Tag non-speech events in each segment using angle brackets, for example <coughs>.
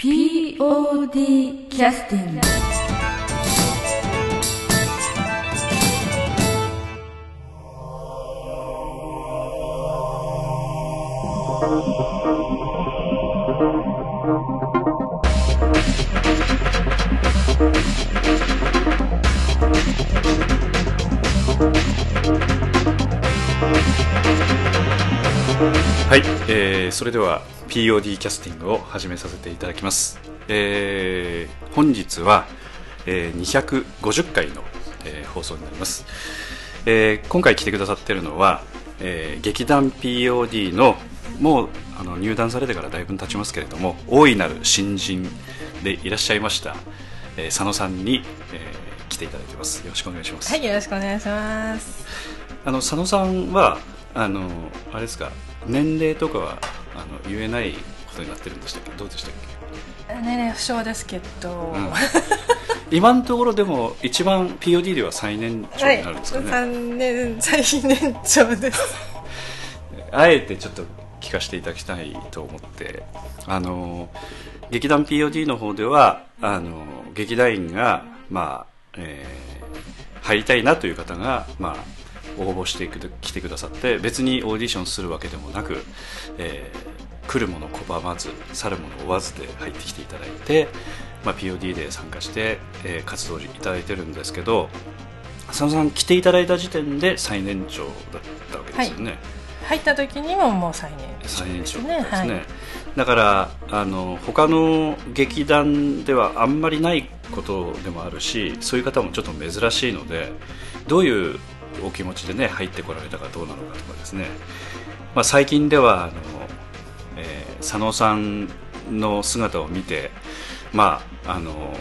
POD キャスティングはい、えー、それでは POD キャスティングを始めさせていただきます、えー、本日は、えー、250回の、えー放送になります、えー今回来てくださっているのは、えー劇団 POD のもうあの入団されてからだいぶ経ちますけれども大いなる新人でいらっしゃいました、えー佐野さんに、えー来ていただいてます。よろしくお願いします、はい、よろしくお願いします。あの佐野さんはあのあれですか年齢とかはあの言えないことになってるんでしたっけ？どうでしたっ年齢不詳ですけど、うん。け今のところでも一番 POD では最年長になるんですかね、三年最年長です。<laughs> あえてちょっと聞かせていただきたいと思って。あの劇団 POD の方ではあの劇団員がまあ、えー入りたいなという方がまあ応募してくる来てくださって別にオーディションするわけでもなく、えー来るもの拒まず去るもの追わずで入ってきていただいて、まあ、POD で参加して、えー活動いただいてるんですけど佐野さん来ていただいた時点で最年長だったわけですよね、入った時にももう最年長最年長ですね。ね、はい。だからあの他の劇団ではあんまりないことでもあるしそういう方もちょっと珍しいのでどういうお気持ちでね入ってこられたかどうなのかとかですね、まあ、最近ではあの、えー佐野さんの姿を見てまああの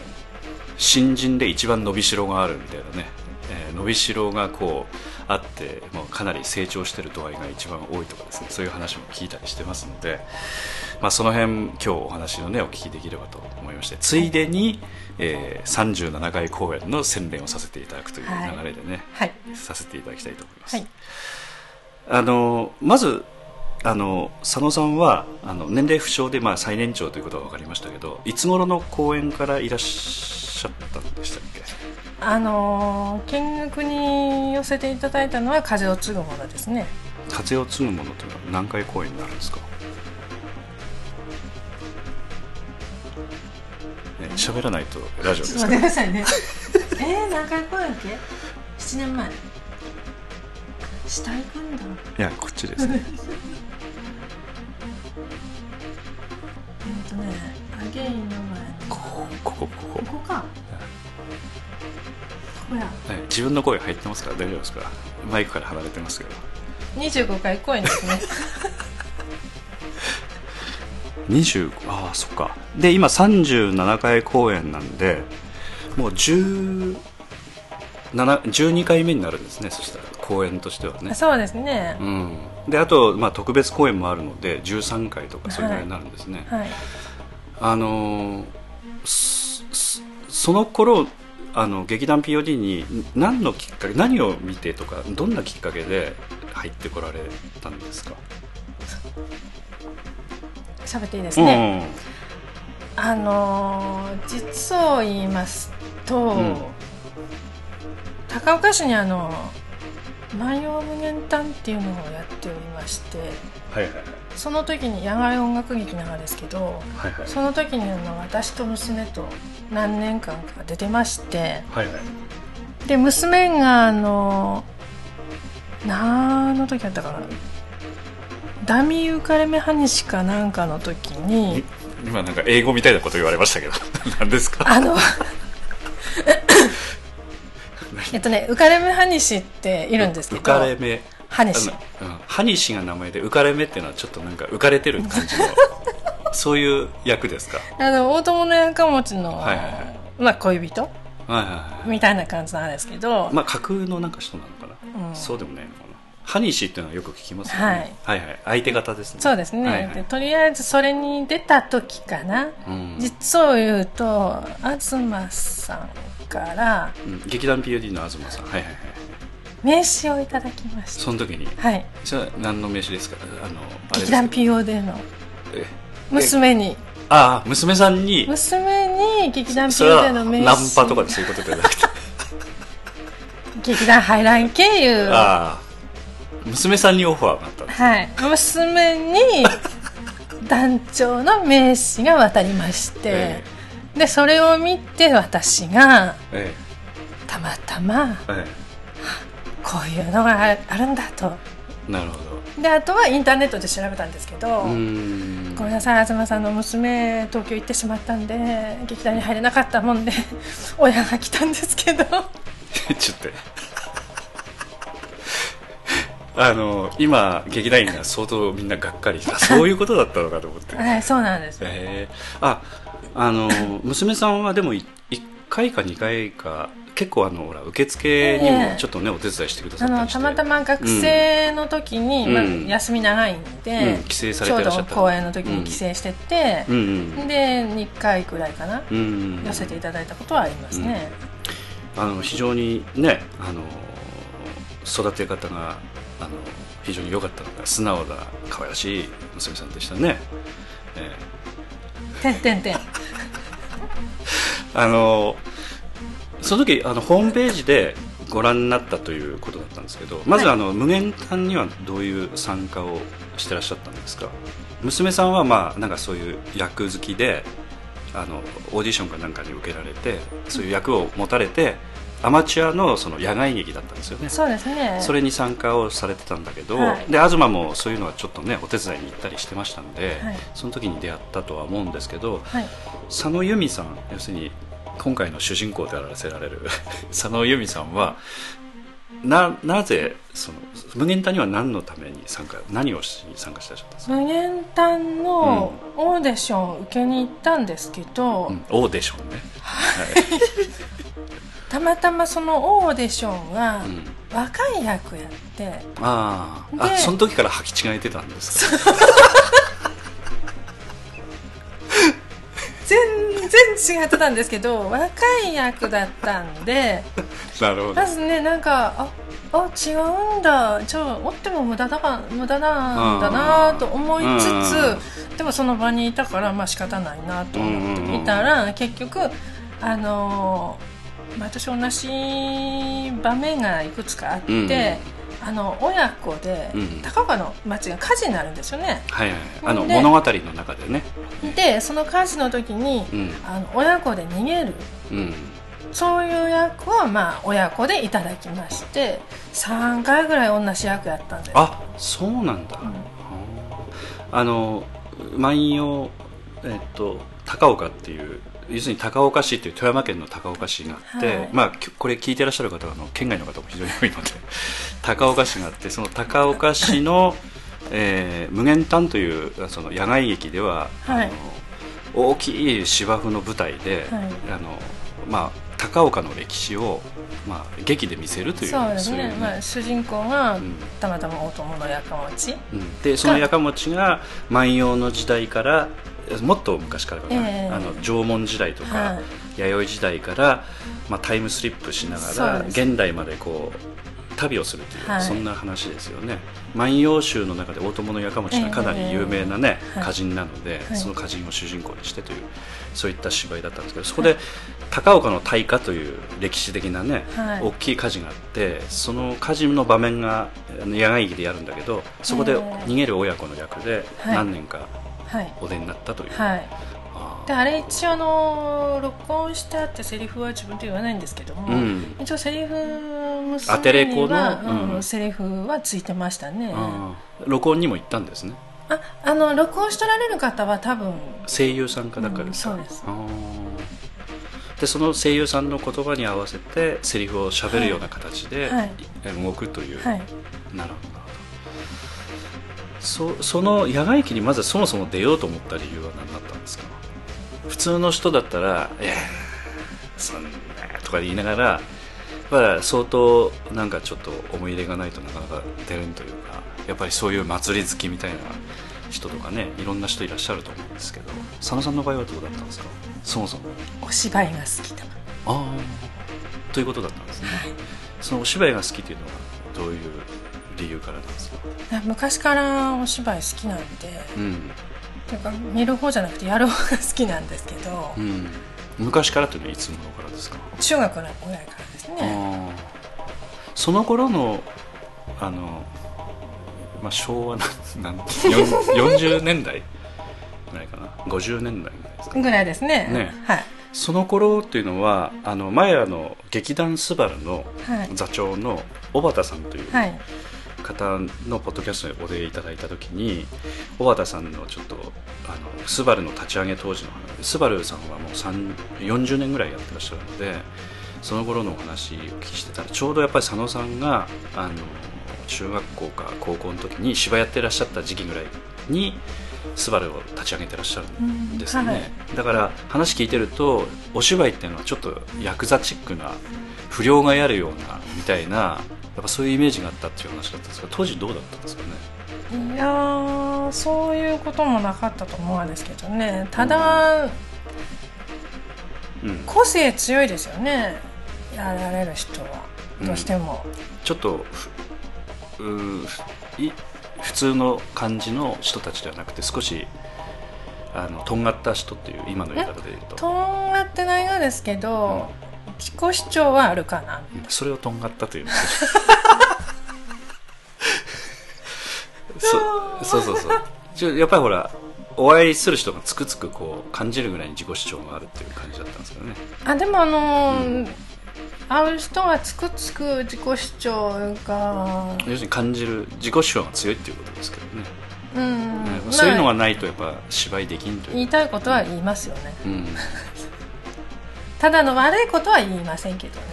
新人で一番伸びしろがあるみたいなね、えー伸びしろがこうあってもうかなり成長してる度合いが一番多いとかですねそういう話も聞いたりしてますので、まあ、その辺今日お話をねお聞きできればと思いましてついでに、えー37回公演の洗練をさせていただくという流れでね、はい。させていただきたいと思います。はい。あのまずあの佐野さんはあの年齢不詳で、まあ、最年長ということは分かりましたけどいつ頃の公演からいらっしゃったんでしたっけ？あのー見学に寄せていただいたのは風を継ぐものですね。風を継ぐものというのは何回公演になるんですか？ね喋らないとラジオですか？らちょっと待ってくださいね。<laughs> えー、何回公演っけ？7年前。下行くんだ。いやこっちですね <laughs> ね。アゲインの前。ここここここ。こか、ここや。自分の声入ってますから大丈夫ですかマイクから離れてますけど。25回公演ですね。<laughs> 25ああそっか。で今37回公演なんでもう10 12回目になるんですね。そしたら公演としてはね。そうですね、うん、であと、まあ、特別公演もあるので13回とかそれぐらいになるんですね、はい。はい。あのーその頃あの劇団 POD に何のきっかけ何を見てとかどんなきっかけで入ってこられたんですか、喋っていいですね？あのー実を言いますと、うん。高岡市にあの万葉無限譚っていうのをやっておりまして。はいはいその時に野外音楽劇なんですけどはいはい。その時にあの私と娘と何年間か出てましてはいはい。で娘があの何の時だったかなダミーウカレメハニシかなんかの時に今なんか英語みたいなこと言われましたけど <laughs> 何ですか？あの <laughs> えっとねウカレメハニシっているんですけど。浮かれ目ハニシ。うんハニシが名前で浮かれ目っていうのはちょっとなんか浮かれてる感じの <laughs> そういう役ですか？あの大友のやかもちの、はいはいはい。まあ、恋人？はいはいはい。みたいな感じなんですけど、まあ架空のなんか人なのかな、うん。そうでもないのかな？ハニシっていうのはよく聞きますよね、はい。はいはい。相手方ですね。そうですね、はいはい。でとりあえずそれに出た時かな、うん。実を言うと東さんからうん。劇団 POD の東さん。はいはいはい名刺をいただきましたその時に？はい。それは何の名刺ですか？あのあれ劇団 PO でのえ娘に。ああ娘さんに？娘に劇団ピそれはューテの名ナン刺パとかでそういうことじゃなくて。劇団排卵経由ああ。娘さんにオファーがあったんです。はい。娘に団長の名刺が渡りまして、えでそれを見て私がえ。たまたまええこういうのがあるんだと。えなるほど。であとはインターネットで調べたんですけど、ごめんなさい東さんの娘東京行ってしまったんで劇団に入れなかったもんで <laughs> 親が来たんですけど。<laughs> ちょっと。あの今劇団員が相当みんながっかりした。そういうことだったのかと思って。<laughs> はいそうなんですえ。ー、ああの娘さんはでも1回か2回か結構あのほら受付にもちょっとね、お手伝いしてくださあったりして。のたまたま学生の時に、まあ、うん。うん休み長いんで、うん帰省さちょうどれてらっしゃった公演の時に帰省してて、うんうんで2回くらいかな、寄せていただいたことはありますね、あの非常にねあの育て方があの非常に良かったのが素直な可愛らしい娘さんでしたね、えてんてんてん。ー <laughs> あのその時あのホームページでご覧になったということだったんですけどまず、はいあの無限館にはどういう参加をしてらっしゃったんですか？娘さんはまあなんかそういう役好きであのオーディションかなんかに受けられてそういう役を持たれてアマチュアのその野外劇だったんですよね。そうですね。それに参加をされてたんだけど、はい。で東もそういうのはちょっとねお手伝いに行ったりしてましたんで、はい。その時に出会ったとは思うんですけどはい。佐野由美さん要するに今回の主人公であらせられる <laughs> 佐野由美さんはななぜその無限谷は何のために参加何をしに参加したんですか、無限丹のオーディション受けに行ったんですけど、うん。オーディションね、たまたまそのオーディションがうん、若い役やってあー。あでその時から履き違えてたんですか？<laughs> 全然違ってたんですけど若い役だったんで <laughs> なるほど。まずねなんかああ違うんだ。じゃあおっても無駄だか無駄なんだなと思いつつでもその場にいたからまあ仕方ないなと思っていたら結局あのー毎年同じ場面がいくつかあって、うんあの親子でうん。高岡の町が火事になるんですよね。はいはい。あので物語の中でね。でその火事の時に、うん。あの親子で逃げる。うん。そういう役はまあ親子でいただきまして3回ぐらい同じ役やったんです。あそうなんだ、あの万葉、えっと、高岡っていう要するに高岡市っていう富山県の高岡市があって、はい。まあ、これ聞いてらっしゃる方はあの県外の方も非常に多いので <laughs> 高岡市があってその高岡市の、<laughs> えー無限丹というその野外劇では、はい。あの大きい芝生の舞台で、はい。あのまあ、高岡の歴史を、まあ、劇で見せるというそうですね。いまあ、主人公がうん。たまたま大友のやかもちうん。でそのやかもちが万葉の時代からもっと昔からかな、ええ。あの縄文時代とか、はい。弥生時代から、まあ、タイムスリップしながら現代までこう旅をするという、はい。そんな話ですよね。万葉集の中で大友のやかもちがかなり有名なね、ええ歌人なので、はい。その歌人を主人公にしてというそういった芝居だったんですけどそこで高岡の大火という歴史的なね、はい。大きい火事があってその火事の場面が野外劇でやるんだけどそこでええ。逃げる親子の役ではい。何年かはいお出になったという、はい。であれ一応あの録音してあってセリフは自分で言わないんですけども、うん。一応セリフアテレのは、うんうん。セリフはついてましたね。あー。録音にも行ったんですね。ああの録音しとられる方は多分声優さんかだからうんそうです。でその声優さんの言葉に合わせてセリフを喋るような形ではい。動くという、はい。なるほどそその野外機にまずそもそも出ようと思った理由は何だったんですか？普通の人だったら「いやそんな」とか言いながらまあ相当なんかちょっと思い入れがないとなかなか出れんというかやっぱりそういう祭り好きみたいな人とかねいろんな人いらっしゃると思うんですけど佐野さんの場合はどうだったんですか？そもそも。お芝居が好きだああということだったんですね、はい。そのお芝居が好きというのはどういう理由からなんですか昔からお芝居好きなんでうん。ていうか見る方じゃなくてやる方が好きなんですけど、うん、昔からというのはいつ頃からですか、中学のぐらいからですね。その頃のあの、まあ、昭和ななんてよん40年代ぐらいかな？50年代ぐらいですか？ぐらいですね。ね。はい。その頃っていうのはあの前あの劇団スバルのはい。座長の小畑さんというはい方のポッドキャストにお出いただいた時に小畑さんのちょっとあのスバルの立ち上げ当時の話スバルさんはもう3 40年ぐらいやってらっしゃるのでその頃のお話をお聞きしてたらちょうどやっぱり佐野さんがあの中学校か高校の時に芝居やってらっしゃった時期ぐらいにスバルを立ち上げてらっしゃるんですよね、うんはい。だから話聞いてるとお芝居っていうのはちょっとヤクザチックな不良がやるようなみたいなやっぱそういうイメージがあったっていう話だったんですが当時どうだったんですかね？いやーそういうこともなかったと思うんですけどね。ただ、うん、個性強いですよね。やられる人は。どうしても、ちょっとふうーい普通の感じの人たちではなくて少しあのとんがった人っていう今の言い方で言うと。とんがってないがですけど、自己主張はあるかな。それをとんがったという。の <laughs> そそうそうそう。ちょやっぱりほらお会いする人がつくつくこう感じるぐらいに自己主張があるっていう感じだったんですけどね。あでもあのー会う人はつくつく自己主張が。要するに感じる自己主張が強いっていうことですけどね、うん、そういうのがないとやっぱ芝居できんという。言いたいことは言いますよね。うん、<laughs> ただの悪いことは言いませんけどね。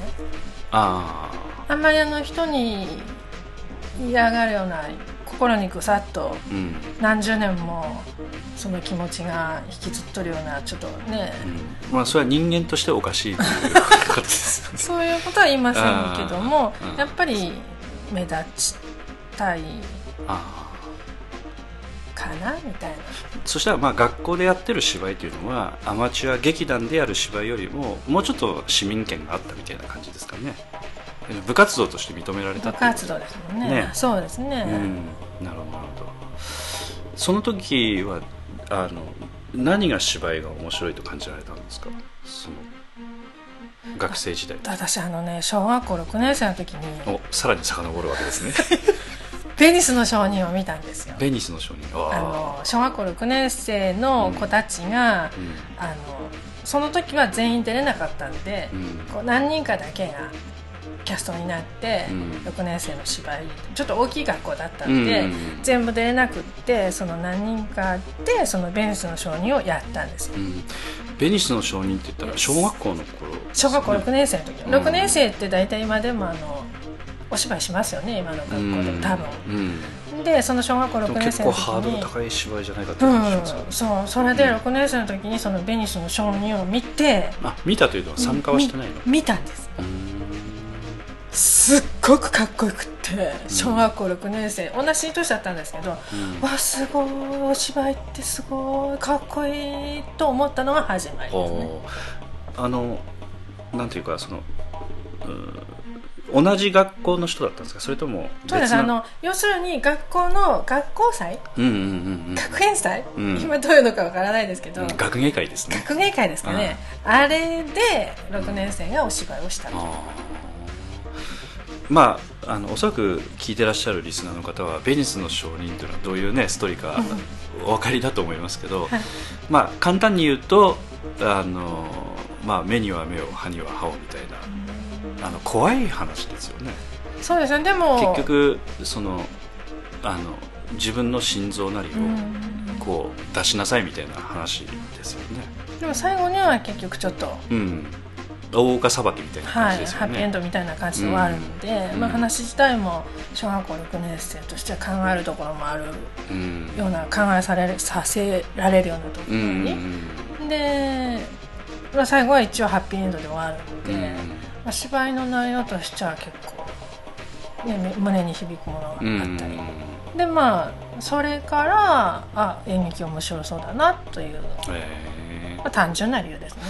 あああんまりあの人に嫌がるような心にぐさっとうん。何十年もその気持ちが引きずっとるようなちょっとね、うん。まあそれは人間としておかしいそういうことは言いませんけどもやっぱり目立ちたい。あかなみたいな。あそしたらまあ学校でやってる芝居というのはアマチュア劇団でやる芝居よりももうちょっと市民権があったみたいな感じですかね。部活動として認められた部活動ですもんね。ね。そうですね、うん。なるほどなるほど。その時はあの何が芝居が面白いと感じられたんですか？その学生時代。私あのね小学校6年生の時に。おさらに遡るわけですね <laughs> ベニスの商人を見たんですよ。ベニスの商人あの小学校6年生の子たちが、あのその時は全員出れなかったんで、うん。うんこう何人かだけがキャストになって、うん。6年生の芝居ちょっと大きい学校だったんで、うん全部出れなくってその何人かでそのベニスの商人をやったんですよ。うん。ベニスの商人って言ったら小学校の頃小学校6年生の時、うん6年生って大体今でもあのお芝居しますよね今の学校でも多分、うん。でその小学校6でも年結構生の時にハードル高い芝居じゃないかってう感じしますよねん、そう。それで6年生の時にそのベニスの商人を見てあ見たというのは参加はしてないの？み見たんです。すっごくかっこよくって小学校6年生、同じ年だったんですけど、うん。わすごいお芝居ってすごいかっこいいと思ったのが始まりですね。あのなんていうかそのうん同じ学校の人だったんですか？それとも別そうです。あの要するに学校の学校祭？うんうんうんうん学園祭、うん。今どういうのかわからないですけど、うん。学芸会ですね。学芸会ですかね、あれで6年生がお芝居をしたと、まああのおそらく聞いてらっしゃるリスナーの方はベニスの証人というのはどういうねストーリーかお分かりだと思いますけど、はい。まあ簡単に言うとあの、まあ、目には目を歯には歯をみたいなあの怖い話ですよね。そうですね。でも結局そのあの自分の心臓なりうん。をこう出しなさいみたいな話ですよね。でも最後には結局ちょっとうん。大岡裁きみたいな感はい、じですよね、ハッピーエンドみたいな感じで終わるので、うん。まあ、話自体も小学校6年生としては考えるところもあるうん。ような考えされるさせられるようなところうんうん。に、で、まあ、最後は一応ハッピーエンドで終わるので、うんまあ、芝居の内容としては結構、ね、胸に響くものがあうんったり、でまあそれからあ演劇面白そうだなという、え。まあ、単純な理由ですね。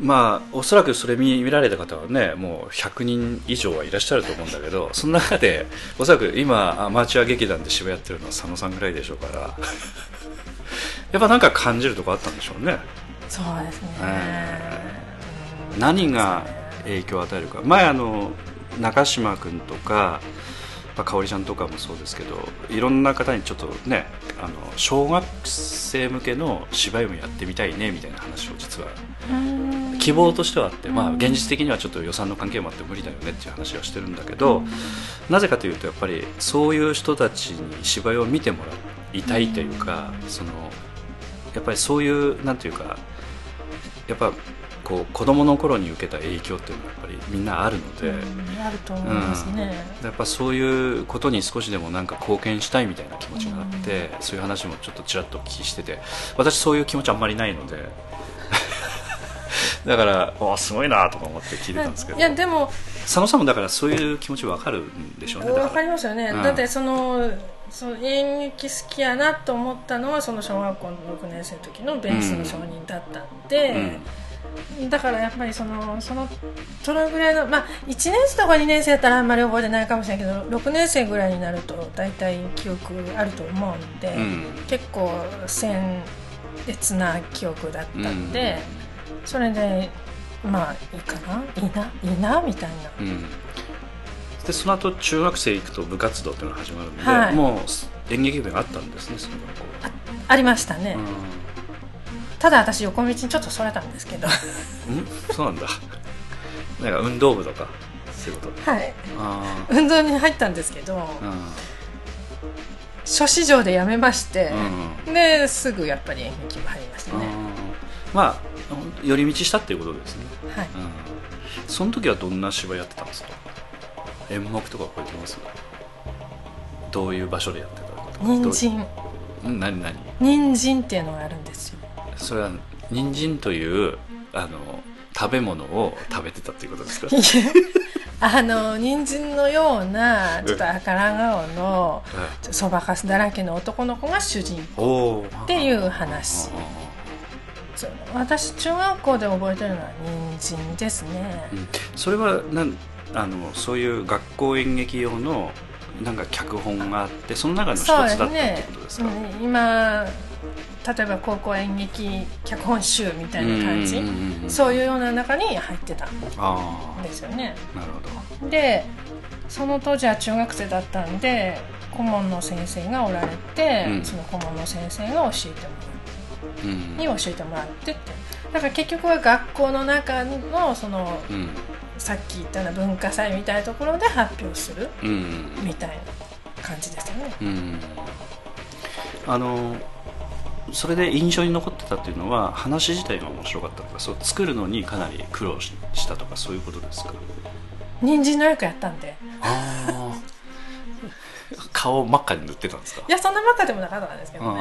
まあおそらくそれ見見られた方はねもう100人以上はいらっしゃると思うんだけどその中でおそらく今アマチュア劇団で芝居やってるのは佐野さんぐらいでしょうから。<laughs> やっぱなんか感じるとこあったんでしょうね。そうですね、えうん何が影響を与えるか。前あの中島君とかまあ香織ちゃんとかもそうですけどいろんな方にちょっとねあの小学生向けの芝居もやってみたいねみたいな話を実はうん。希望としてはあって、まあ、うん。現実的にはちょっと予算の関係もあって無理だよねっていう話はしてるんだけど、なぜかというとやっぱりそういう人たちに芝居を見てもらいたいというか、そのやっぱりそういうなんていうかやっぱこう子供の頃に受けた影響っていうのはやっぱりみんなあるので、うんあると思いますね、やっぱそういうことに少しでもなんか貢献したいみたいな気持ちがあって、そういう話もちょっとちらっとお聞きしてて私そういう気持ちあんまりないので。<laughs> だからあすごいなとか思って聞いてたんですけど。いやでも佐野さんもだからそういう気持ちわかるんでしょうねだわかりますよね、うん。だってそのその演劇好きやなと思ったのはその小学校の6年生の時のベースの承認だったんで、だからやっぱりそのそのそれぐらいのまあ1年生とか2年生だったらあんまり覚えてないかもしれないけど6年生ぐらいになると大体記憶あると思うんで、うん。うん結構鮮烈な記憶だったんで、それでまあいいかな？いいな？いいな？みたいな。うん。でその後中学生行くと部活動っていうのが始まるので、はい。もう演劇部があったんですねその学校ありましたね、うただ私横道にちょっとそれたんですけど。はんうん？そうなんだ。なんか運動部とかそういうこと？い。あ運動に入ったんですけどあうん。諸市場で辞めまして、うんですぐやっぱり演劇部入りましたね、まあ寄り道したっていうことですね、はい。うん、その時はどんな芝居やってたんですか？演目とか覚えてます？どういう場所でやってたと？か人参。何何？人参っていうのがあるんですよそれは人参というあの食べ物を食べてたっていうことですか？あの人参のようなちょっと赤ら顔のはい。そばかすだらけの男の子が主人公っっていう話。私中学校で覚えてるのは人参ですね。うん。それはなんあのそういう学校演劇用のなんか脚本があってその中の一つだったってねことですか？うん今例えば高校演劇脚本集みたいな感じそういうような中に入ってたんあですよね。あなるほど。でその当時は中学生だったんで顧問の先生がおられて、うん。その顧問の先生が教えてもらう。ん。うに教えてもらってって。だから結局は学校の中のそのうん。さっき言ったような文化祭みたいなところで発表するうん。みたいな感じですよね。うん。あのそれで印象に残ってたっていうのは話自体が面白かったとかそう作るのにかなり苦労ししたとかそういうことですか？人参の役やったんで。ああ顔真っ赤に塗ってたんですか？いやそんなばっかでもなかったんですけどね。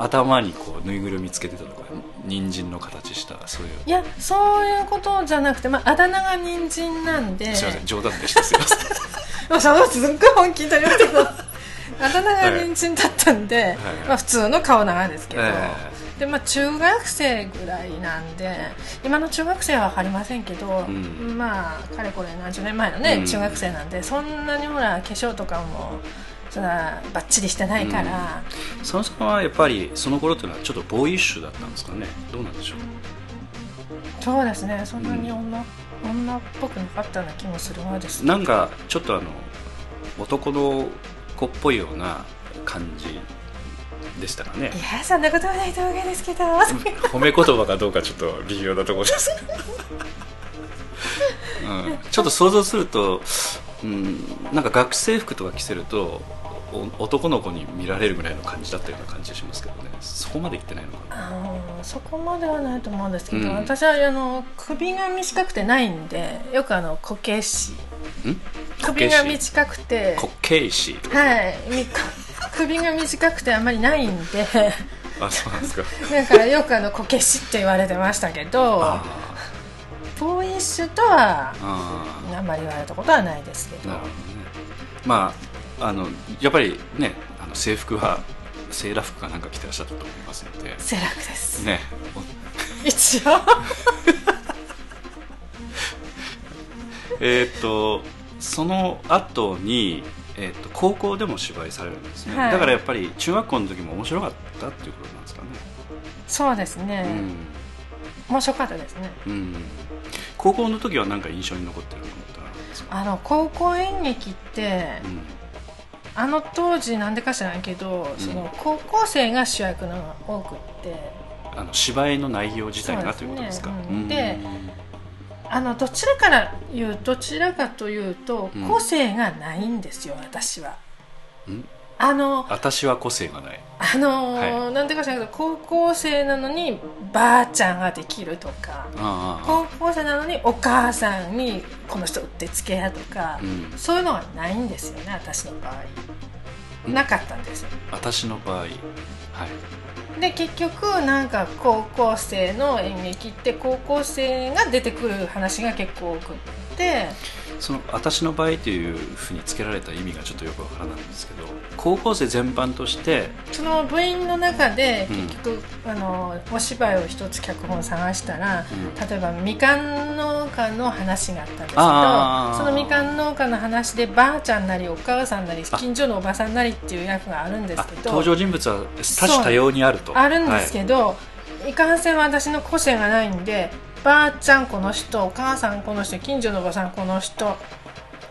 頭にこうぬいぐるみつけてたとか人参の形したそういう。いやそういうことじゃなくて、まあ、あだ名が人参なんで。すいません冗談でした。すいません。<laughs> まあ、そのすっごい本気で言ってたあだ名が人参だったんで、まあ、普通の顔長ですけど、えでまあ、中学生ぐらいなんで今の中学生は分かりませんけど、ん。まあかれこれ何十年前のね、うん。中学生なんでそんなにほら化粧とかもそんなバッチリしてないから、佐野さんはやっぱりその頃っていうのはちょっとボーイッシュだったんですかね？どうなんでしょう？そうですね。そんなに女,、女っぽくなかったような気もするわですなんかちょっとあの男の子っぽいような感じでしたかね。いやそんなことはないと思うんですけど。褒め言葉かどうかちょっと微妙なところです。うん、ちょっと想像すると、うん、なんか学生服とか着せるとお男の子に見られるぐらいの感じだったような感じがしますけどね。そこまで言ってないのかな。そこまではないと思うんですけど、うん。私はあの首が短くてないんでよくあの固形師ん首が短くて。滑稽師はい。み <laughs> 首が短くてあんまりないんで。あそうなんですか。<laughs> だからよくあのこけしって言われてましたけどあボーイッシュとはー。ああんまり言われたことはないですけど。ね。まああのやっぱりねあの制服はセーラー服かなんか着てらっしゃったと思いますので。セラクです。ね。一応 <laughs> えーっとその後にえー、と高校でも芝居されるんですね、はい。だからやっぱり中学校の時も面白かったっていうことなんですかね、そうですね、面白かったですね。うん。うん、高校の時は何か印象に残ってるものってあるんですか、あの高校演劇ってうん。あの当時なんでか知らないけど、その高校生が主役のが多くって。あの芝居の内容自体がということですか？そうですね。うん。であのどちらから言うどちらかというとうん。個性がないんですよ、私は。うん？あの私は個性がない。あのーはなんでか知らないけど高校生なのにばあちゃんができるとかああ高校生なのにお母さんにこの人うってつけやとか、うん。そういうのがないんですよね私の場合。うん。なかったんですよ。私の場合はいで結局なんか高校生の演劇って高校生が出てくる話が結構多くって。その私の場合というふうにつけられた意味がちょっとよくわからないんですけど高校生全般としてその部員の中でうん。結局、あのお芝居を一つ脚本探したら、うん。例えばみかん農家の話があったんですけどそのみかん農家の話でばあちゃんなりお母さんなりあ。近所のおばさんなりっていう役があるんですあけど登場人物は多種多様にあると。あるんですど、けど、い、かんせん私の個性がないんでばあちゃんこの人お母さんこの人近所のおばさんこの人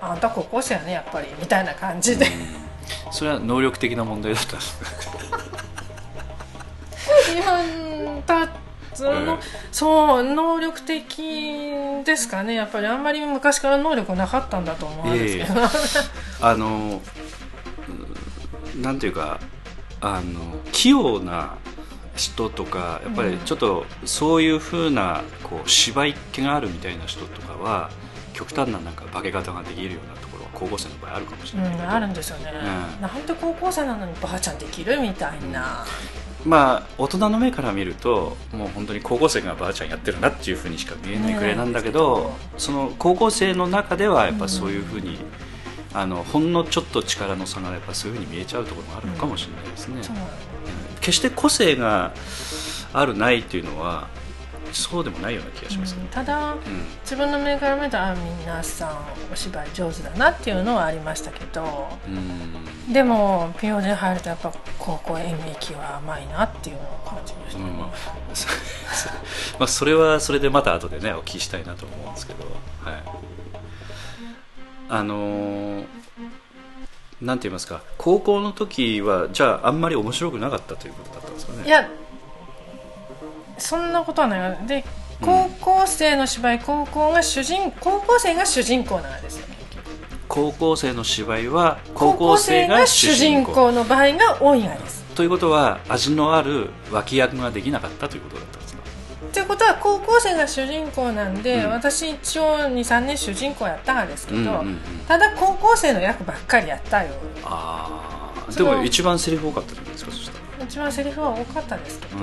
あんた高校生やねやっぱりみたいな感じで。はいそれは能力的な問題だったんですか今たその、ええ。そう能力的ですかね。やっぱりあんまり昔から能力なかったんだと思うんですけど、あのうなんていうかあの器用な人とかやっぱりちょっとそういうふうなこう芝居っ気があるみたいな人とかは極端ななんか化け方ができるようなところは高校生の場合あるかもしれないうん、あるんですよね、うん。なんで高校生なのにばあちゃんできるみたいな、まあ大人の目から見るともう本当に高校生がばあちゃんやってるなっていうふうにしか見えないくらいなんだけど、その高校生の中ではやっぱそういうふうに、あのほんのちょっと力の差がやっぱそういうふうに見えちゃうところがあるのかもしれないですね、そう決して個性があるないっていうのはそうでもないような気がしますけど、うんただうん。自分の目から見たらあ皆さんお芝居上手だなっていうのはありましたけどうん。でも PO で入るとやっぱ高校演劇は甘いなっていうのを感じました。ね、うんまあ。そ <laughs> まあそれはそれでまた後でねお聞きしたいなと思うんですけど、はい、あのーなんて言いますか高校の時はじゃああんまり面白くなかったということだったんですかね。いやそんなことはない。わで高校生の芝居高校が主人高校生が主人公なんですよ高校生の芝居は高校生が主人公高校生が主人公の場合が多いがですということは味のある脇役ができなかったということだったんですかということは高校生が主人公なんで、うん。私一応23年主人公やったんですけど、うんうんうん。ただ高校生の役ばっかりやったよ。ああでも一番セリフ多かったじゃないですかそしたら。一番セリフは多かったですけど、う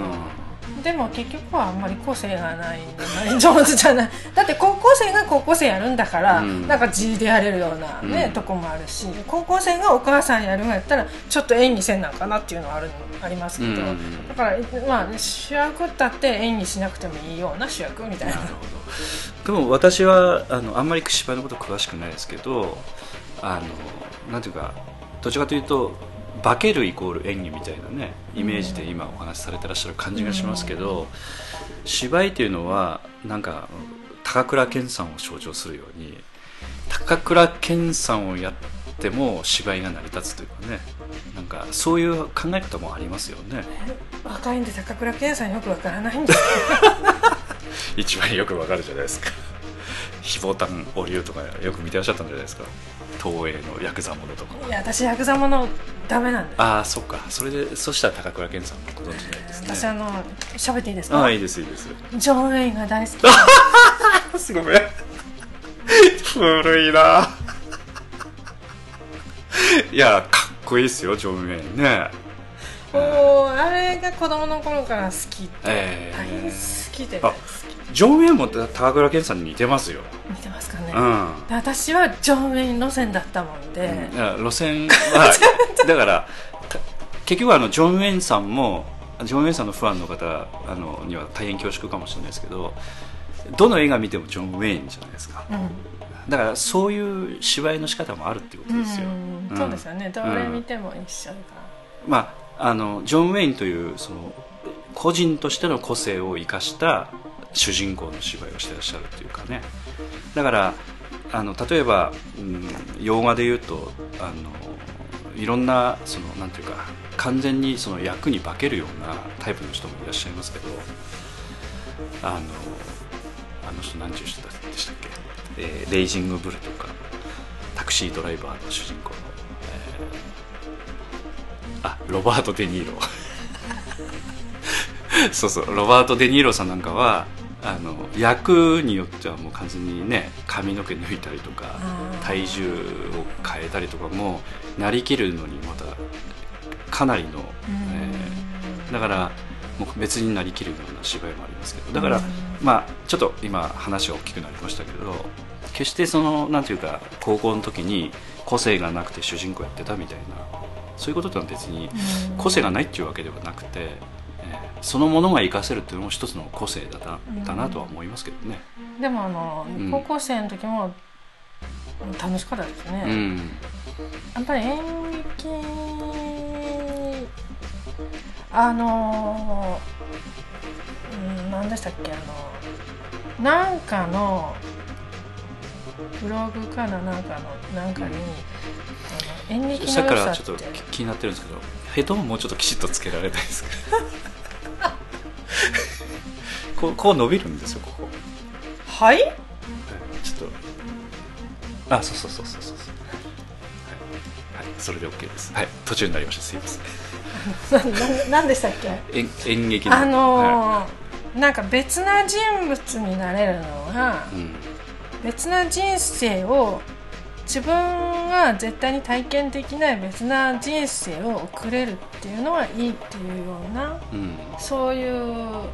でも結局はあんまり個性がない。上手じゃない。<laughs> だって高校生が高校生やるんだから、うん。なんか G でやれるようなね、うん。とこもあるし高校生がお母さんやるんやったらちょっと演技せんなんかなっていうのはあるありますけど、うん。だから、まあ、主役だって演技しなくてもいいような主役みたいな。なるほど。でも私はあのあんまり芝居のこと詳しくないですけどあのなんていうかどちらかというと化けるイコール演技みたいなねイメージで今お話しされてらっしゃる感じがしますけど、芝居というのはなんか高倉健さんを象徴するように高倉健さんをやっても芝居が成り立つというかねなんかそういう考え方もありますよね。若いんで高倉健さんよくわからないんです <laughs> 一番よくわかるじゃないですかひぼたんお龍とかよく見てらっしゃったんじゃないですか？東映のヤクザものとか。いや私ヤクザものダメなんですああそっか。それでそしたら高倉健さんもご存知ないですね。私あの喋っていいですか？ああいいですいいです。ジョン・ウェインが大好き。<laughs> すごめん古いな。いやかっこいいですよジョン・ウェインね。もうあれが子供の頃から好きえ大え好きで。あジョン・ウェインも高倉健さんに似てますよ。見てますかね、うん。で私はジョン・ウェイン路線だったもんで、いや路線は <laughs> だからた結局あのジョン・ウェインさんもジョン・ウェインさんのファンの方あのには大変恐縮かもしれないですけどどの映画見てもジョン・ウェインじゃないですか。うん。だからそういう芝居の仕方もあるっていうことですよ、うん。うん。そうですよね。どれ見ても一緒だかまああのジョン・ウェインというその個人としての個性を生かした主人公の芝居をしてらっしゃるっていうかね。だからあの例えば、うん、洋画で言うとあのいろんなそのなんていうか完全にその役に化けるようなタイプの人もいらっしゃいますけどあのあの人何ていう人でしたっけ、えーレイジング・ブルとかタクシードライバーの主人公の、えーあロバート・デ・ニーロ。<laughs> そうそうロバート・デ・ニーロさんなんかはあの役によってはもう完全にね髪の毛抜いたりとか体重を変えたりとかもなりきるのにまたかなりの、うん。えーだからもう別になりきるような芝居もありますけどだから、うんまあちょっと今話が大きくなりましたけど決してそのなんていうか高校の時に個性がなくて主人公やってたみたいなそういうこととは別にうん。個性がないっていうわけではなくて、えーそのものが活かせるっていうのも一つの個性だな,、うん。だなとは思いますけどね。でもあの、うん。高校生の時も楽しかったですね、うん。やっぱり演劇あのうん何でしたっけあのなんかのブログかななんかのなんかに、あの演劇のさっきからちょってと気になってるんですけどヘッドホンもうちょっときちっとつけられたいですか <laughs> こうこう伸びるんですよここ。はい？はいちょっと。あそうそうそうそうそう。そうはい、はい、それで OK です。はい。途中になりました。すいません。<laughs> なななんでしたっけ？演演劇の。あのはーなんか別な人物になれるのは、いうん。別な人生を自分が絶対に体験できない別な人生を送れるっていうのはいいっていうようなうん。そういう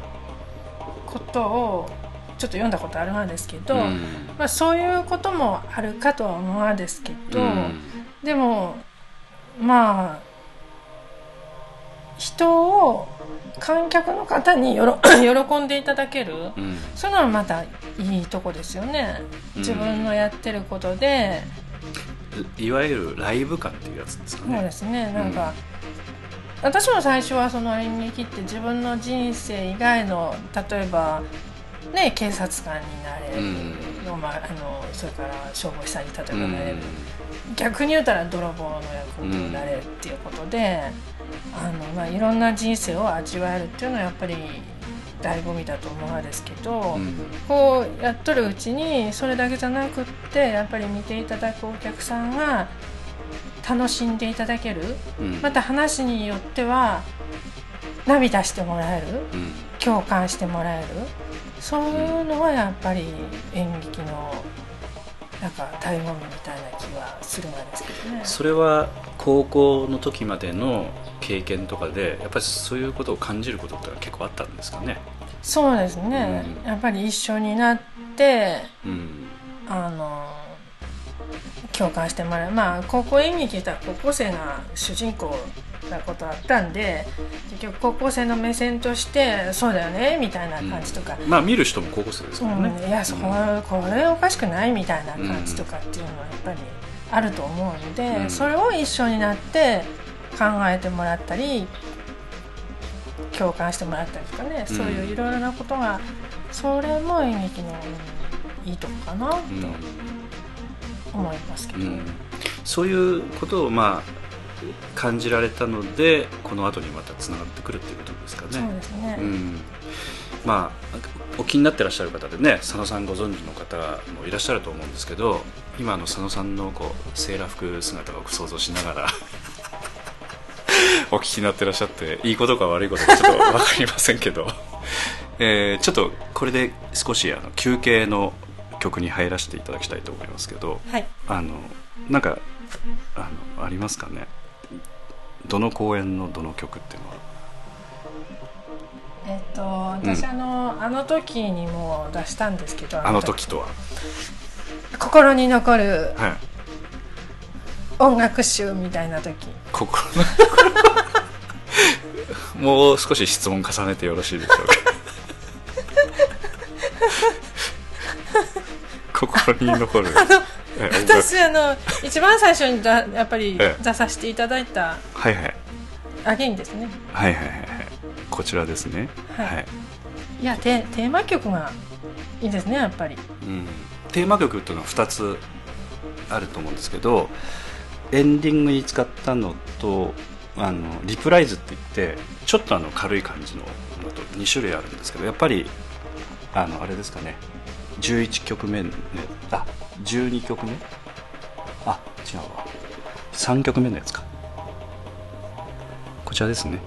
ことをちょっと読んだことあるんですけど、うん。まあ、そういうこともあるかとは思うんですけど、うん。でもまあ人を観客の方によろ <coughs> 喜んでいただけるうん。そういうのはまたいいとこですよね。うん。自分のやってることで、いわゆるライブ感っていうやつですかね。そうですね。なんか、私も最初はその演劇って自分の人生以外の例えばね警察官になれる、うんまあ、あのそれから消防士さんに例えうんばなれる、逆に言うたら泥棒の役になれるっていうことで、あのまあ、いろんな人生を味わえるっていうのはやっぱり醍醐味だと思うんですけど、うん。こうやっとるうちにそれだけじゃなくってやっぱり見ていただくお客さんが楽しんでいただける？うん。また話によっては涙してもらえる？うん。共感してもらえる？そういうのはやっぱり演劇のなんか醍醐味みたいな気はするんですけどね。それは高校の時までの経験とかでやっぱりそういうことを感じることって結構あったんですかね？そうですね、うん。やっぱり一緒になってうん。あの共感してもらう。まあ高校演劇したら高校生が主人公なことあったんで結局高校生の目線としてそうだよねみたいな感じとか、まあ見る人も高校生ですうんもん。ね、いやそこはこれおかしくないみたいな感じとかっていうのはやっぱりあると思うんで、うん。それを一緒になって考えてもらったり共感してもらったりとかね、うん。そういういろいろなことがそれも演劇のうんいいとこかなと。うん思いますけど、うん。そういうことをまあ感じられたのでこの後にまたつながってくるっていうことですかね。そうですね、うん、まあお気になってらっしゃる方でね佐野さんご存知の方もいらっしゃると思うんですけど今の佐野さんのこうセーラー服姿を想像しながら <laughs> お聞きになってらっしゃっていいことか悪いことかちょっと分かりませんけど、えーちょっとこれで少しあの休憩の曲に入らせていただきたいと思いますけどはい。あのなんかあのありますかね？どの公演のどの曲っていうのは？えっと私、あのあの時にも出したんですけどあの時。とは、心に残るはい、音楽集みたいな時。心の <laughs> もう少し質問重ねてよろしいでしょうか？心に残る。え音楽私あの一番最初にだやっぱりええ出させていただいたはいはい。アゲインですね。はいはいはい。はいこちらですね。はい。はい、いやテテーマ曲がいいですねやっぱり。うん、テーマ曲っていうのは2つあると思うんですけどエンディングに使ったのとあのリプライズって言ってちょっとあの軽い感じののと2種類あるんですけどやっぱりあのあれですかね11曲目、ね、あ12曲目？あ違うわ。3曲目のやつか。こちらですね、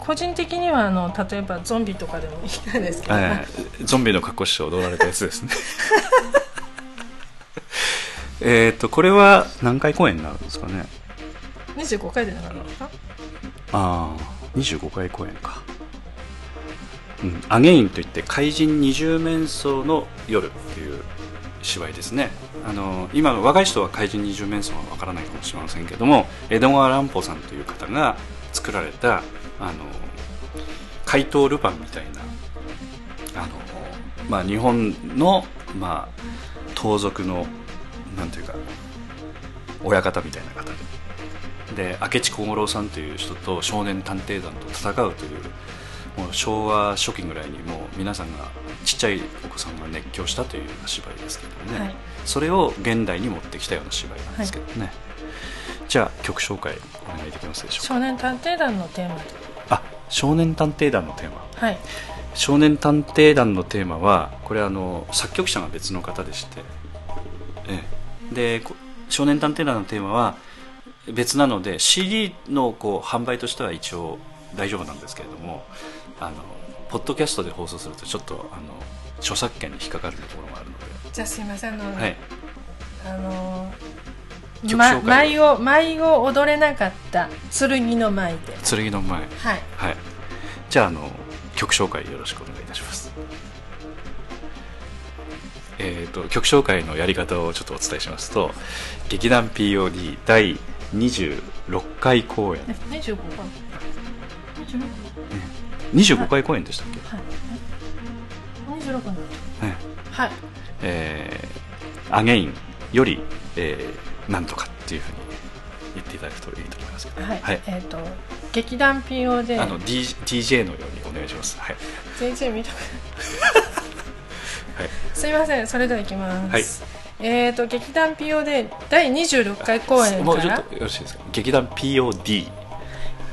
個人的にはあの例えばゾンビとかでもいいんですけど、えーゾンビの格好師を踊られたやつですね。<laughs> えっとこれは何回公演になるんですかね？25回でなかった？のかああ25回公演かアゲインといって怪人二十面相の夜っていう芝居ですね。あの今若い人は怪人二十面相はわからないかもしれませんけども江戸川乱歩さんという方が作られたあの怪盗ルパンみたいなあの、まあ、日本の、まあ、盗賊のなんていうか親方みたいな方でで明智小五郎さんという人と少年探偵団と戦うというもう昭和初期ぐらいにもう皆さんがちっちゃいお子さんが熱狂したというような芝居ですけどもね、はい。それを現代に持ってきたような芝居なんですけどね、じゃあ曲紹介お願いできますでしょうか。少年探偵団のテーマであ少年探偵団のテーマ。はい。少年探偵団のテーマはこれあの作曲者が別の方でして、ええ、でこ少年探偵団のテーマは別なので CD のこう販売としては一応大丈夫なんですけれどもあのポッドキャストで放送するとちょっとあの著作権に引っかかるところもあるのじゃあすいませんあの、で、はい、あの曲紹ま介舞を舞を踊れなかった剣の舞で。剣の前はい。はい。じゃああの曲紹介よろしくお願いいたします。えー、と曲紹介のやり方をちょっとお伝えしますと劇団 POD 第26回公演。え25か26 25回公演でしたっけ、はい。26になっねたはい。えー、アゲインより、えー、なんとかっていうふうに言っていただくといいと思いますけど。はい、はい。えっ、と劇団 PO であの D DJ のようにお願いします。はい、全然見たく <laughs> はい、すいません。それではいきます、はい。えっ、と劇団 PO で第26回公演もうちょっからとよろしいですか？劇団 POD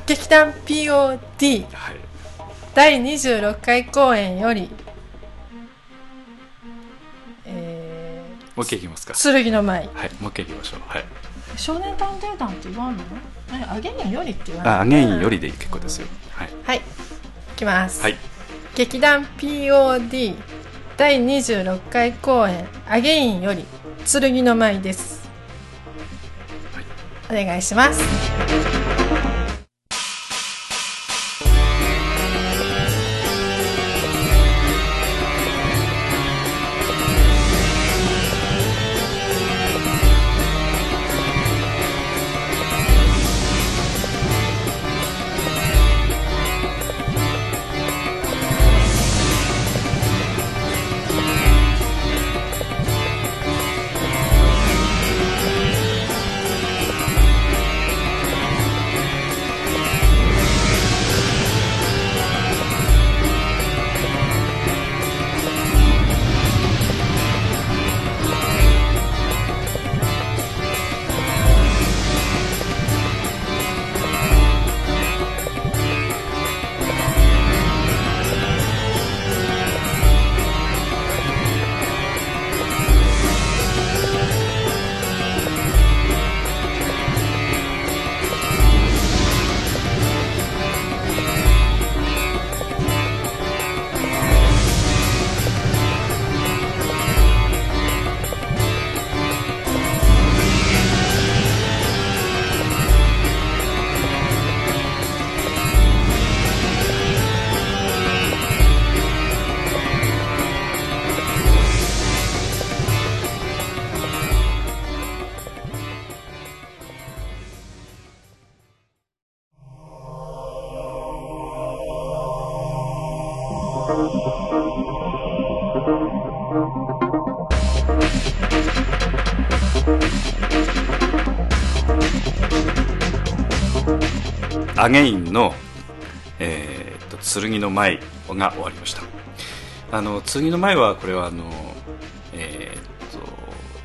劇団 POD はい。第26回公演よりえもう一回いきますか。ー、剣の舞。はいもう一回いきましょう。はい。少年探偵団って言わんの？えアゲインよりって言わないあアゲインよりで結構ですよ。はい。はい。いきます、はい。劇団 POD 第26回公演。アゲインより剣の舞です、お願いします「アゲインの、えー、と剣の舞が終わりました。あの剣の舞はこれはあのえー、と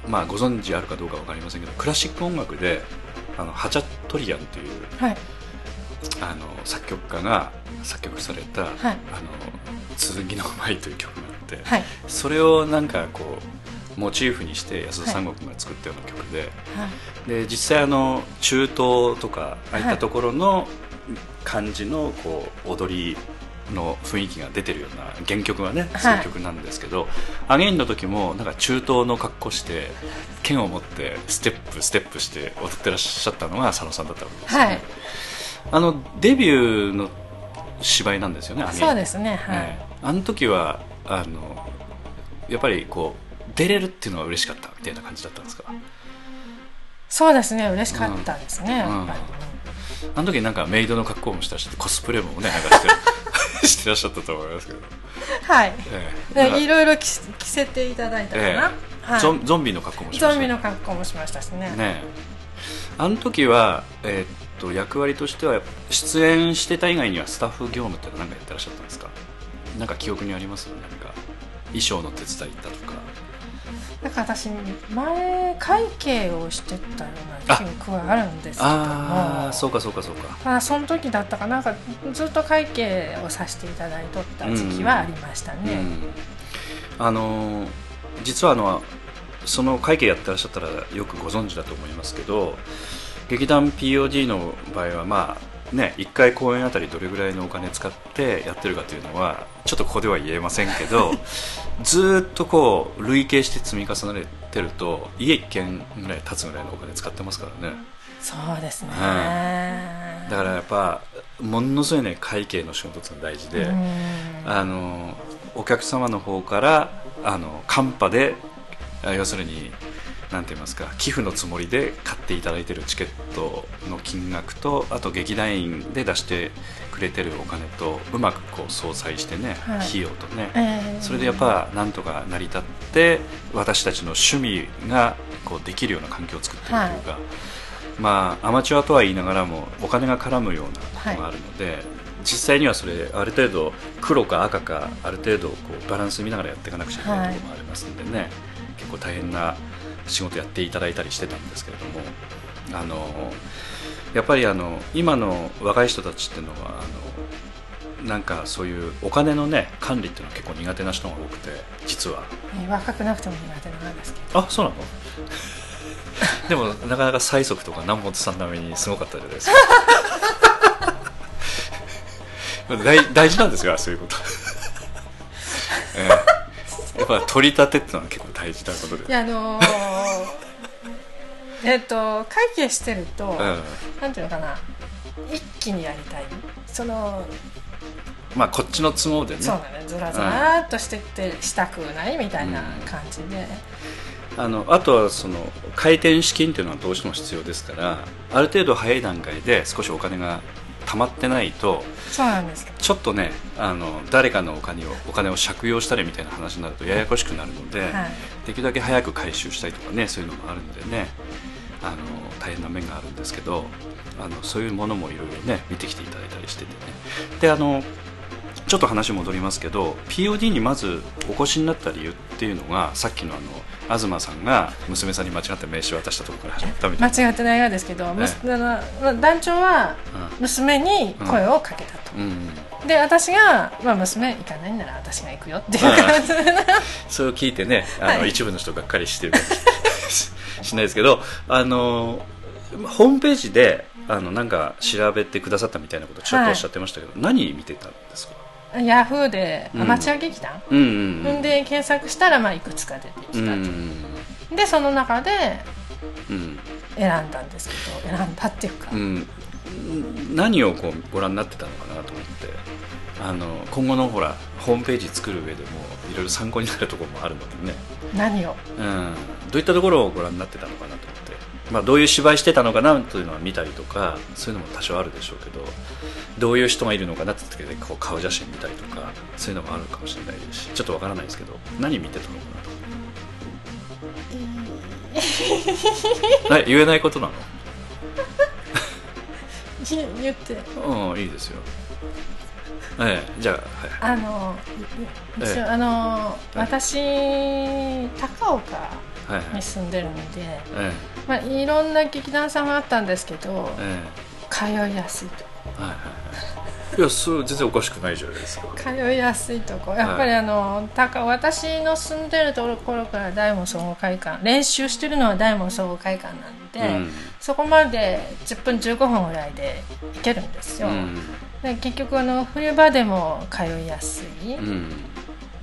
まあご存知あるかどうかわかりませんけどクラシック音楽であのハチャトリアンというはい。あの作曲家が作曲された「はい。あの剣の舞」という曲があって、はい。それをなんかこうモチーフにして安田三国が作ったような曲で,、はい。で実際あの中東とかああいったところの感じのこう踊りの雰囲気が出てるような原曲はねはい。そういう曲なんですけど、アゲインの時もなんか中東の格好して剣を持ってステップステップして踊ってらっしゃったのが佐野さんだったわけですよね、はい。あのデビューの芝居なんですよね、アゲイン。そうですねはい、ええ。あの時はあのやっぱりこう出れるっていうのが嬉しかったみたいな感じだったんですか？そうですね嬉しかったですね、うん。やっぱり、あの時なんかメイドの格好もしたしコスプレもねなんかして <laughs> してらっしゃったと思いますけど、はい。ええ。いろいろ着着せていただいたかな、ええ。はい、ゾンゾンビの格好もしました。ゾンビの格好もしましたしね。ねえ。あの時は、えーっと役割としては出演してた以外にはスタッフ業務って何かやってらっしゃったんですか？なんか記憶にあります？なんか衣装の手伝い行ったとかだから私前会計をしてたような記憶はあるんですけども。ああそうかそうかそうか。ただその時だったかな。なんかずっと会計をさせていただいとった時期はありましたね、うん。あのー実はあのその会計やってらっしゃったらよくご存知だと思いますけど劇団 POD の場合はまあね1回公演あたりどれぐらいのお金使ってやってるかというのはちょっとここでは言えませんけど <laughs> ずーっとこう累計して積み重ねてると家1軒ぐらい建つぐらいのお金使ってますからね。そうですね、だからやっぱものすごいね会計の仕事ってのが大事で、うん。あのお客様の方からあのカンパであ要するになんて言いますか寄付のつもりで買っていただいてるチケットの金額とあと劇団員で出してくれてるお金とうまくこう相殺してね、はい。費用とね、ええ。それでやっぱなんとか成り立って私たちの趣味がこうできるような環境を作ってるというか、まあアマチュアとは言いながらもお金が絡むようなことがあるので、実際にはそれある程度黒か赤かある程度こうバランス見ながらやっていかなくちゃいけないところもありますんでね、結構大変な仕事やっていただいたりしてたんですけれどもあのやっぱりあの今の若い人たちっていうのはあのなんかそういうお金のね管理っていうのは結構苦手な人が多くて実は。え若くなくても苦手なんですけど。あそうなの？<laughs> でもなかなか催促とか南本さん並みにすごかったじゃないですか。<laughs> 大大事なんですよそういうこと、<laughs> っぱ取り立てってのは結構大事なことでいやあのーえっと会計してると、うん。なんていうのかな一気にやりたい。そのまあこっちの都合でね。そうだね。ずらずらっとしてってしたくないみたいな感じで、あのあとはその回転資金っていうのはどうしても必要ですからある程度早い段階で少しお金が溜まってないとそうなんですちょっとねあの誰かのお金をお金を借用したりみたいな話になるとややこしくなるので、はい。できるだけ早く回収したいとかねそういうのもあるんでねあの大変な面があるんですけどあのそういうものもいろいろね見てきていただいたりしててね。であのちょっと話戻りますけど POD にまずお越しになった理由っていうのがさっきのあの東さんが娘さんに間違って名刺を渡したところから始まったみたいな、間違ってないようですけど、むすあの団長は娘に声をかけたと、うん、で私が、まあ、娘行かないなら私が行くよっていう感じ。で、<laughs> それを聞いてねあの、はい。一部の人がっかりしてるかもし <laughs> しないですけどあのホームページであのなんか調べてくださったみたいなことをちょっとおっしゃってましたけど、何見てたんですか？ヤフーでうん。アマチュア劇団、うん。で検索したらまあいくつか出てきうたと、ん。でその中でうん。選んだんですけど選んだっていうか、うん。何をこうご覧になってたのかなと思って。あの今後のほらホームページ作る上でもいろいろ参考になるところもあるのでね。何を？うん、どういったところをご覧になってたのかなまあ、どういう芝居してたのかなというのは見たりとかそういうのも多少あるでしょうけどどういう人がいるのかなって時でこう顔写真見たりとかそういうのもあるかもしれないですしちょっとわからないですけど何見てたのかなと。え言えないことなの？い言って。うんいいですよ。ええじゃあはい。あのええ。あの私高岡に住んでるんで、えまあ、いろんな劇団さんがあったんですけどええ。通いやすいと。えはいはいはい。いやそれ全然おかしくないじゃないですか。通いやすいとこ。やっぱりあの、高私の住んでるところから大門総合会館練習してるのは大門総合会館なんで、うん。そこまで10分15分ぐらいで行けるんですよ、うん。で結局あの冬場でも通いやすい、うん。うん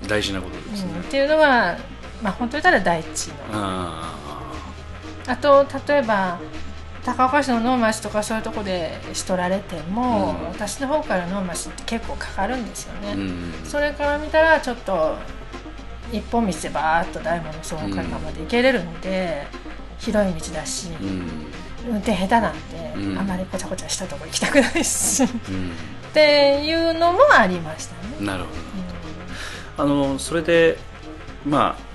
大事なことですね。っていうのは、まあ、本当にたら第一の。ああと例えば高岡市の能町とかそういうとこでしとられても、うん。私の方から能町って結構かかるんですよね、あうん。それから見たらちょっと一本道でバーッと大門の総合会館まで行けれるんで、広い道だし、うん。運転下手なんで、うん。あまりごちゃごちゃしたとこ行きたくないし。っうん。ていうのもありましたね。なるほど。あのそれでまあ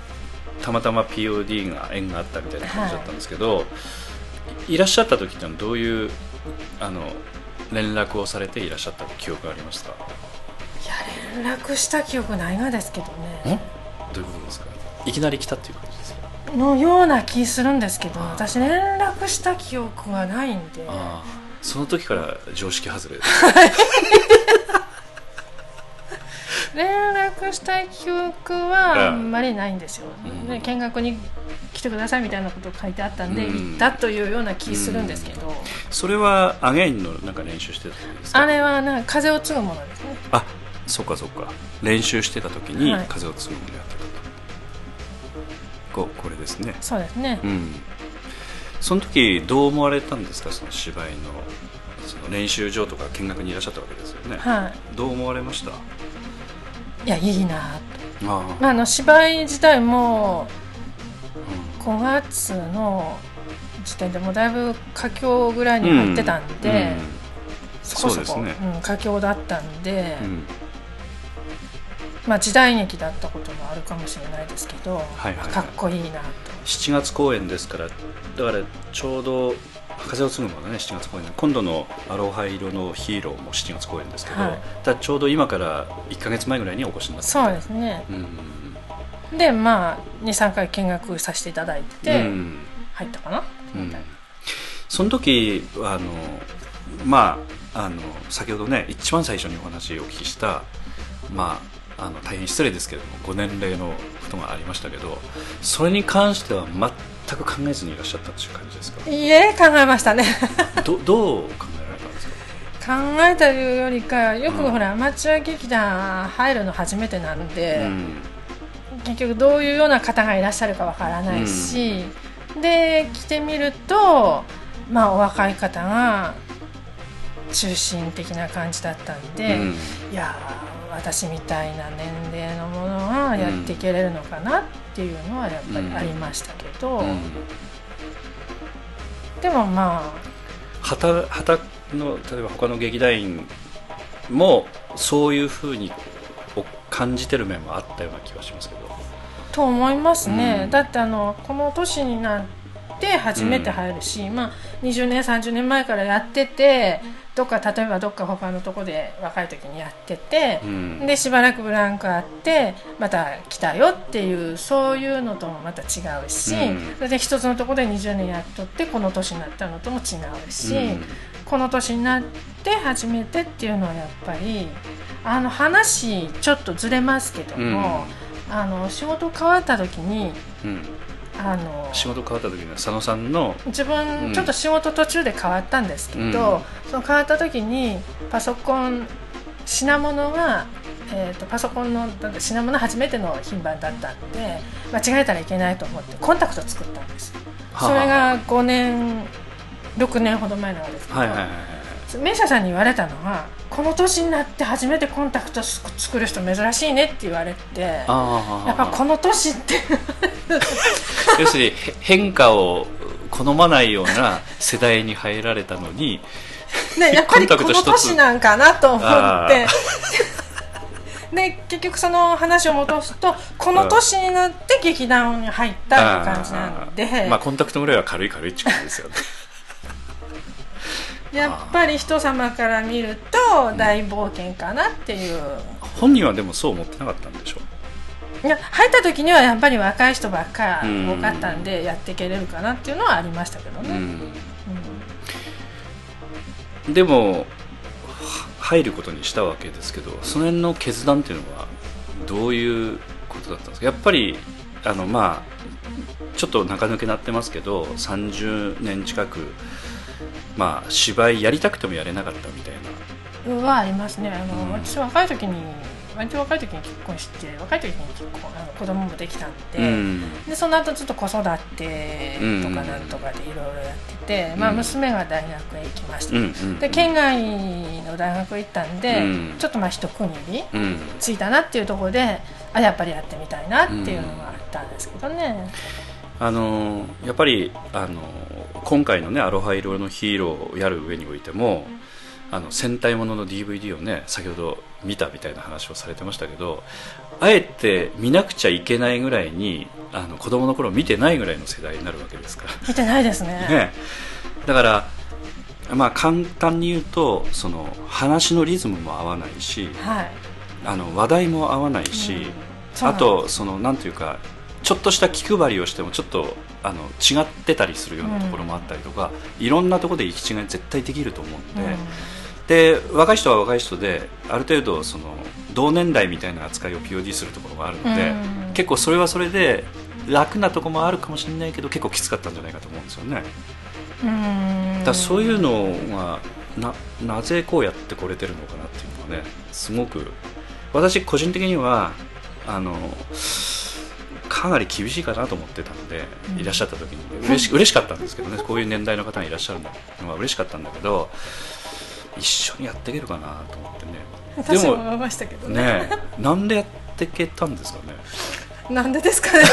たまたま POD が縁があったみたいな感じだったんですけど、い、らっしゃった時ってどういうあの連絡をされていらっしゃった記憶がありますか？いや連絡した記憶ないがですけどんねどういうことですか？いきなり来たっていう感じですか？のような気するんですけど私連絡した記憶がないんで。その時から常識外れです <laughs> 連絡した記憶はあんまりないんですよ、うん。で見学に来てくださいみたいなこと書いてあったんで、うん。行ったというような気するんですけど、それはアゲインのなんか練習してた時ですか？あれはなんか風を継ぐものですね。あそっかそっか。練習してた時にはい。風を継ぐものやってたと、ここれですね。そうですね、うん。その時どう思われたんですか？その芝居のその練習場とか見学にいらっしゃったわけですよね、はどう思われました？いいやいいな。と、あまあ、あの芝居自体も5月の時点でもうだいぶ佳境ぐらいに入ってたんで、そこそこそうですね。うん佳境だったんで、うん。まあ、時代劇だったこともあるかもしれないですけど、はいはいはい。かっこいいなと。7月公演ですからだからちょうど風を継ぐものね7月公演。今度の「アロハ色のヒーロー」も7月公演ですけど、はい。だちょうど今から1か月前ぐらいにお越しになって。そうですね。うん。でまあ23回見学させていただいて、うん。入ったかな？うん。その時あのまああの先ほどね一番最初にお話をお聞きしたまああの大変失礼ですけれどもご年齢のことがありましたけどそれに関しては全く考えずにいらっしゃったっていう感じですか？いいえ考えましたね。<laughs> どどう考えられたんですか？考えたよりかよくうん。ほらアマチュア劇団入るの初めてなんで、うん。結局どういうような方がいらっしゃるかわからないし、で来てみるとまあお若い方が中心的な感じだったんで、うん。いやー私みたいな年齢のものはやっていけれるのかなっていうのはやっぱりありましたけど、うん。でもま旗旗の例えば他の劇団員もそういうふうにお感じてる面もあったような気がしますけど。あと思いますね、うん。だってあのこの年になって初めて入るし、まあ、20年30年前からやっててどっか例えばどっか他のとこで若い時にやってて、うん。でしばらくブランクあってまた来たよっていうそういうのともまた違うし、うん。それで一つのとこで20年やっとってこの年になったのとも違うし、うん。この年になって初めてっていうのはやっぱりあの話ちょっとずれますけども、あの仕事変わった時にうんあの仕事変わった時には佐野さんの自うん。分ちょっと仕事途中で変わったんですけど、その変わった時にパソコン品物が、えー、とパソコンの品物初めての品番だったんで間違えたらいけないと思ってコンタクト作ったんですはあそれが5年6年ほど前なんですけど、はいはいはいはい名車さんに言われたのはこの年になって初めてコンタクトす作る人珍しいねって言われてやっぱこの年って。<laughs> 要するにへ変化を好まないような世代に入られたのにね、<laughs> やっぱりこの年なんかなと思あって <laughs> で結局その話を戻すとこの年になって劇団に入ったって感じなんで、まあコンタクトぐらいは軽い軽いって感じですよねやっぱり人様から見ると大冒険かなっていう、本人はでもそう思ってなかったんでしょいや入った時にはやっぱり若い人ばっかうん。多かったんでやっていけれるかなっていうのはありましたけどね、うん。でもは入ることにしたわけですけどその辺の決断っていうのはどういうことだったんですか？やっぱりあのまあちょっと中抜けなってますけど30年近くまあ芝居やりたくてもやれなかったみたいな。うんはありますね。あの、うん。私若い時に割と若い時に結婚して若い時に結婚あの子供もできたんで,、うん。でその後ちょっと子育てとかなんとかでいろいろやってて、まあ、うん娘が大学へ行きました、うんうん。で県外の大学行ったんで、うん。ちょっとまあ一区切りうん。ついたなっていうところであやっぱりやってみたいなっていうのがあったんですけどね、あのやっぱりあの今回のね「アロハ色のヒーロー」をやる上においてもあの戦隊ものの DVD をね先ほど見たみたいな話をされてましたけどあえて見なくちゃいけないぐらいにあの子供の頃見てないぐらいの世代になるわけですから。見てないですね。<laughs> ね、だから、まあ、簡単に言うとその話のリズムも合わないしはい。あの話題も合わないし、うなんです。とそのなんていうかちょっとした気配りをしてもちょっとあの違ってたりするようなところもあったりとか、いろんなところで行き違い絶対できると思うんで。で若い人は若い人である程度その同年代みたいな扱いを POD するところもあるので、うん結構それはそれで楽なところもあるかもしれないけど結構きつかったんじゃないかと思うんですよね。うんうんだそういうのがななぜこうやってこれてるのかなっていうのはねすごく私個人的にはあのかなり厳しいかなと思ってたので、うん。いらっしゃった時に。嬉し嬉しかったんですけどね。こういう年代の方がいらっしゃるのは嬉しかったんだけど一緒にやっていけるかなと思ってね。私も思いましたけど。ねねなんでやっていけたんですかね？なんでですかね？<laughs>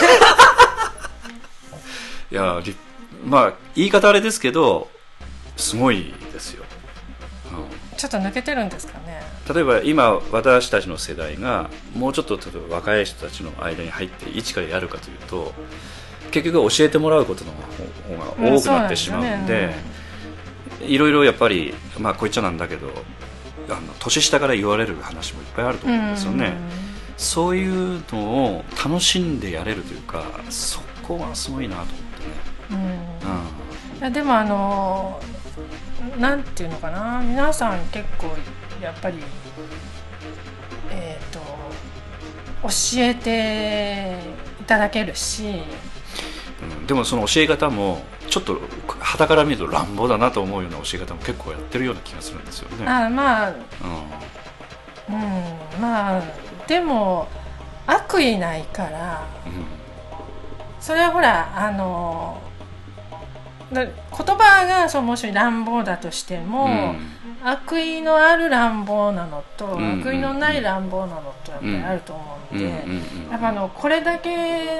いやりまあ言い方あれですけどすごいですよ、うん。ちょっと抜けてるんですかね？例えば今私たちの世代がもうちょっと例えば若い人たちの間に入って一からやるかというと結局教えてもらうことの方が多くなってしまうんで,、いろいろやっぱりまあこう言っちゃなんだけどあの年下から言われる話もいっぱいあると思うんですよね、そういうのを楽しんでやれるというかそこがすごいなと思ってね、うん。うん。ういやでもあのなんていうのかな。皆さん結構やっぱりえっ、と教えていただけるし。んうんでもその教え方もちょっと傍から見ると乱暴だなと思うような教え方も結構やってるような気がするんですよね。あまあうん。うんまあでも悪意ないからそれはほらあのだ言葉がそうもし乱暴だとしても、うん悪意のある乱暴なのと、うんうんうん。悪意のない乱暴なのとやっぱりあると思うんで、うんうんうんやっぱあのこれだけ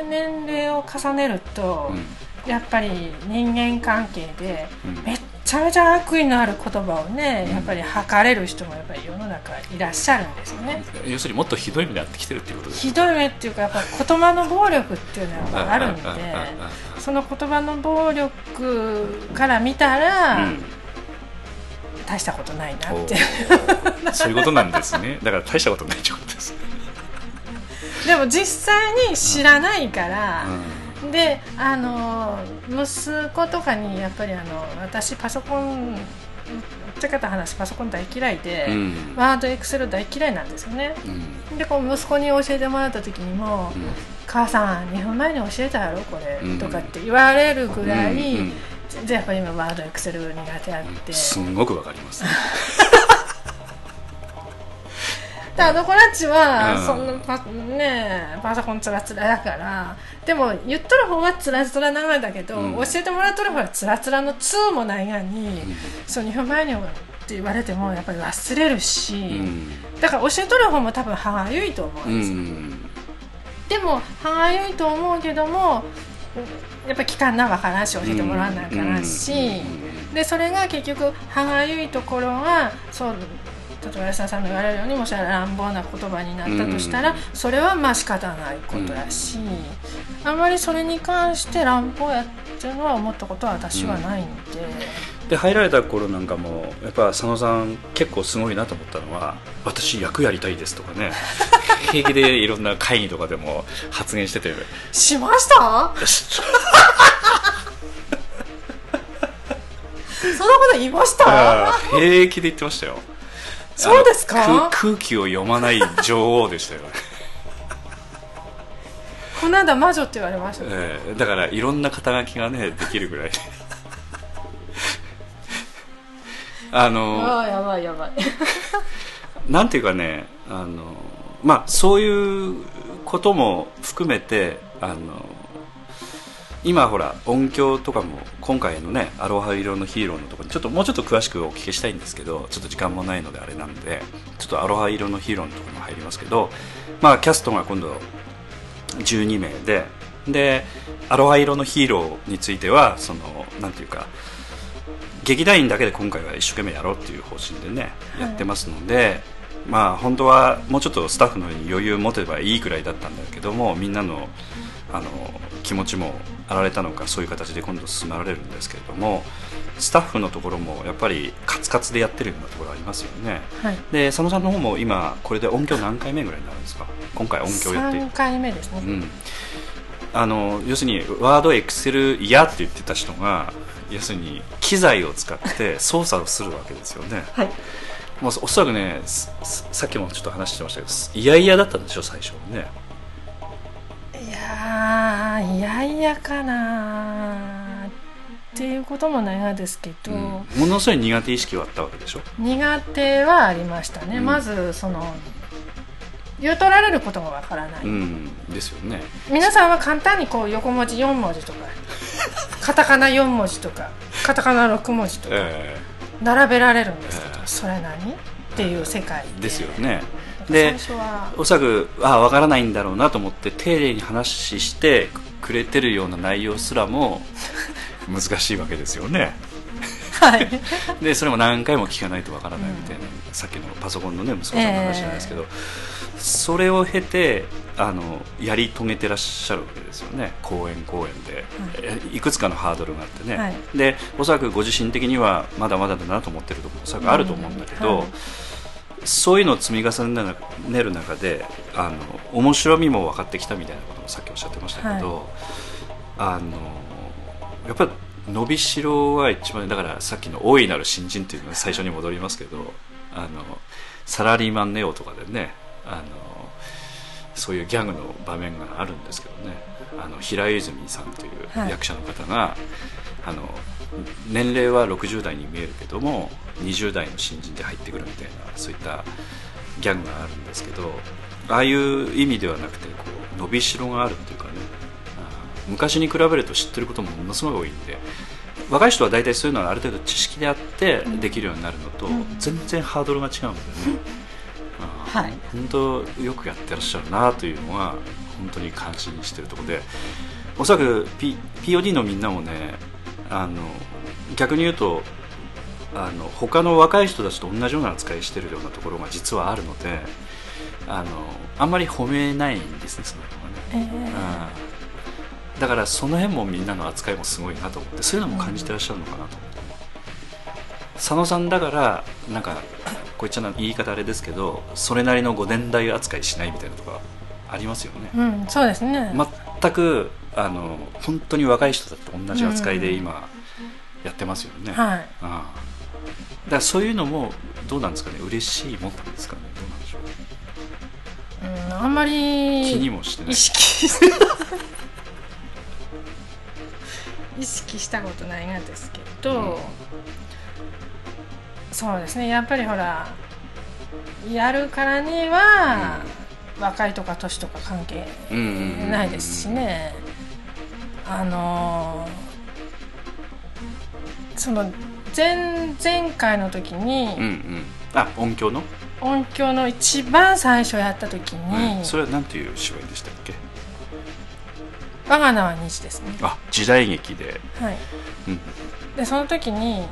年齢を重ねると、やっぱり人間関係でうん。めっちゃめちゃ悪意のある言葉をね、うん。やっぱり吐かれる人もやっぱり世の中いらっしゃるんですよね。要するにもっとひどい目に遭ってきてるっていうことですひどい目っていうかやっぱ言葉の暴力っていうのはやっぱあるんでその言葉の暴力から見たら、うん大したことないなって。おそういうことなんですね。<laughs> だから大したことないってことです。ね、でも実際に知らないから、うであの息子とかにやっぱりあの私パソコンって方話パソコン大嫌いで、ん。ワードエクセル大嫌いなんですよね。うん。でこう息子に教えてもらった時にもうん「母さん2分前に教えたやろこれ」うん。とかって言われるぐらい、うんうん全然やっぱり今ワードエクセル苦手あって、すんごくわかります、であの子たちは、うんそんなパ,、ね、パソコンつらつらだから。でも言っとる方はつらつらなんだけど、うん。教えてもらっとる方はつらつらの2もないがに、そう2分前にって言われてもやっぱり忘れるし、うん。だから教えとる方も多分歯がゆいと思ううんですよ、ん。でも歯がゆいと思うけどもやっぱり期間なわからんし教えてもらわなあからん。し、でそれが結局歯がゆいところがそう例えば安田さんの言われるようにもし乱暴な言葉になったとしたら、うん。それはまあ仕方ないことやし、あんまりそれに関して乱暴やってっていうのは思ったことは私はないんで、で入られた頃なんかもやっぱ佐野さん結構すごいなと思ったのは「私役やりたいです」とかね。平気でいろんな会議とかでも発言してて。しました？<laughs> そんなこと言いました？平気で言ってましたよ。そうですか？空空気を読まない女王でしたよ、この間魔女って言われました、えーだからいろんな肩書きがねできるぐらいあのやばいやばい <laughs> なんていうかねあのまあそういうことも含めてあの今ほら音響とかも今回のね「アロハ色のヒーロー」のところにちょっともうちょっと詳しくお聞きしたいんですけどちょっと時間もないのであれなんでちょっと「アロハ色のヒーロー」のところに入りますけどまあキャストが今度12名でで「アロハ色のヒーロー」についてはそのなんていうか劇団員だけで今回は一生懸命やろうっていう方針でね、やってますのでまあ本当はもうちょっとスタッフの余裕持てばいいくらいだったんだけどもみんなのあの気持ちもあられたのかそういう形で今度進められるんですけれどもスタッフのところもやっぱりカツカツでやってるようなところありますよね。はい。で佐野さんの方も今これで音響何回目ぐらいになるんですか？今回音響やって。3回目ですね、うん、あの要するにワードエクセル嫌って言ってた人が要するに機材を使って操作をするわけですよね。はい。もうおそらくねさっきもちょっと話してましたけどいやいやだったんでしょ最初ね。いやーいやいやかなっていうこともないんですけど、うん。ものすごい苦手意識はあったわけでしょ？苦手はありましたね、うん。まずその言うとられることがわからない、うん。ですよね。皆さんは簡単にこう横文字4文字とかカタカナ4文字とかカタカナ6文字とかえ並べられるんですけど、ええ。それ何？っていう世界ーですよね。でおそらくあ分からないんだろうなと思って丁寧に話してくれてるような内容すらも <laughs> 難しいわけですよね。はい。<laughs> でそれも何回も聞かないとわからないみたいな、さっきのパソコンのね息子さんの話ないですけど、それを経てあのやり遂げてらっしゃるわけですよね。公演公演で、えいくつかのハードルがあってね、はい。でおそらくご自身的にはまだまだだなと思ってるところもおそらくあると思うんだけど、うんはい。そういうのを積み重ねる中であの面白みも分かってきたみたいなこともさっきおっしゃってましたけど、あのやっぱり伸びしろは一番だからさっきの大いなる新人っていうのが最初に戻りますけどあのサラリーマンネオとかでねあのそういうギャグの場面があるんですけどね。あの平泉さんというはい。役者の方が、あの年齢は60代に見えるけども20代の新人で入ってくるみたいなそういったギャグがあるんですけどああいう意味ではなくてこう伸びしろがあるっていうかね。昔に比べると知ってることもものすごい多いんで若い人は大体そういうのはある程度知識であってできるようになるのと、全然ハードルが違うんだよね、はい。本当よくやってらっしゃるなというのは本当に感心してるところでおそらく、P、POD のみんなもねあの逆に言うとあの他の若い人たちと同じような扱いしてるようなところが実はあるのであのあんまり褒めないんですねその辺はね。え。うん。だからその辺もみんなの扱いもすごいなと思ってそういうのも感じてらっしゃるのかなと思って、佐野さんだからなんかこういっちゃな言い方あれですけどそれなりの5年代扱いしないみたいなとこありますよね、えうんそうですね、全くあの本当に若い人たちと同じ扱いで今やってますよね、はい。ああ。だからそういうのもどうなんですかね？嬉しいもんですかね？どうなんでしょう？うん、あんまり気にもしてない。意識意識したことないんですけど、うんそうですね。やっぱりほらやるからには、若いとか年とか関係うんうんうんうん。ないですしね。あのーその前前回の時に、うんうん。あ音響の、音響の一番最初やった時に、それは何ていう芝居でしたっけ？我が名は西ですね。あ時代劇で、はい。うん、でその時に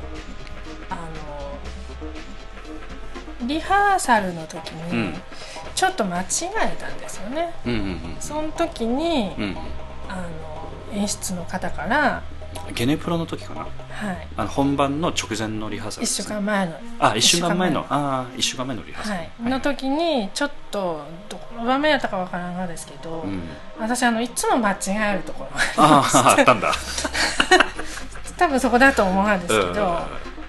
リハーサルの時にうん。ちょっと間違えたんですよね、うんうんその時に、うんうん。あの演出の方からゲネプロの時かな？はい。あの本番の直前のリハーサル1週間前の。あ1週間前の。ああ1週間前のリハーサル、はい、の時にちょっとどこの場面やったかわからんがですけど、うん、私あのいつも間違えるところがあああったんだ。<laughs> 多分そこだと思うんですけうん。ど、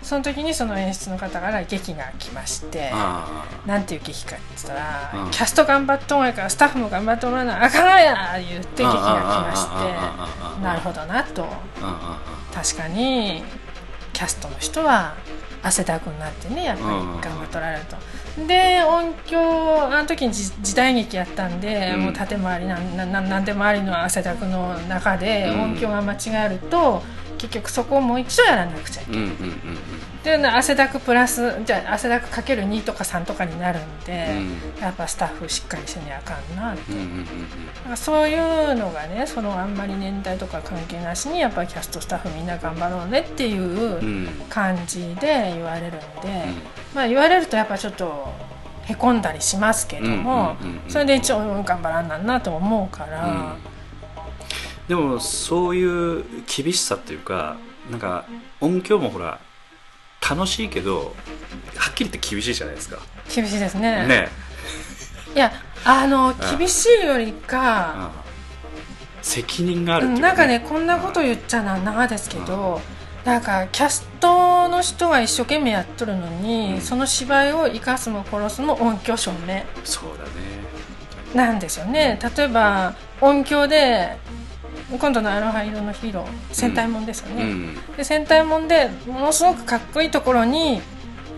その時にその演出の方から劇が来ましてあなんていう劇かって言ったら、うん。キャスト頑張っとんやからスタッフも頑張ってもらわなあかんがや言って劇が来ましてなるほどなと。確かにキャストの人は汗だくになってねやっぱりうん頑張っとられると。で音響あの時に時時代劇やったんで、うん。もう縦回りなんなななんでもありの汗だくの中でうん。音響が間違えると、結局そこをもう一度やらなくちゃいけない。うんうんうんうん。汗だくプラスじゃあ汗だくかける2とか3とかになるんで、やっぱスタッフしっかりせにあかんなうんうんうんなんかそういうのがねそのあんまり年代とか関係なしにやっぱりキャストスタッフみんな頑張ろうねっていううん。うん感じで言われるんで、まあ言われるとやっぱちょっとへこんだりしますけども、うんうんうんうんそれで一応うん頑張らんなんなと思うから、うんでもそういう厳しさっていうかなんか音響もほら楽しいけどはっきり言って厳しいじゃないですか。厳しいですね。ね。いやあのん。厳しいよりか、うん。責任があるっていううんなんかねこんなこと言っちゃなんなですけど、なんかキャストの人が一生懸命やっとるのに、うん。その芝居を生かすも殺すも音響照明そうだね。なんですよね。例えば音響で今度の「アロハ色のヒーロー」戦隊もんですよね、うん。で戦隊もんでものすごくかっこいいところに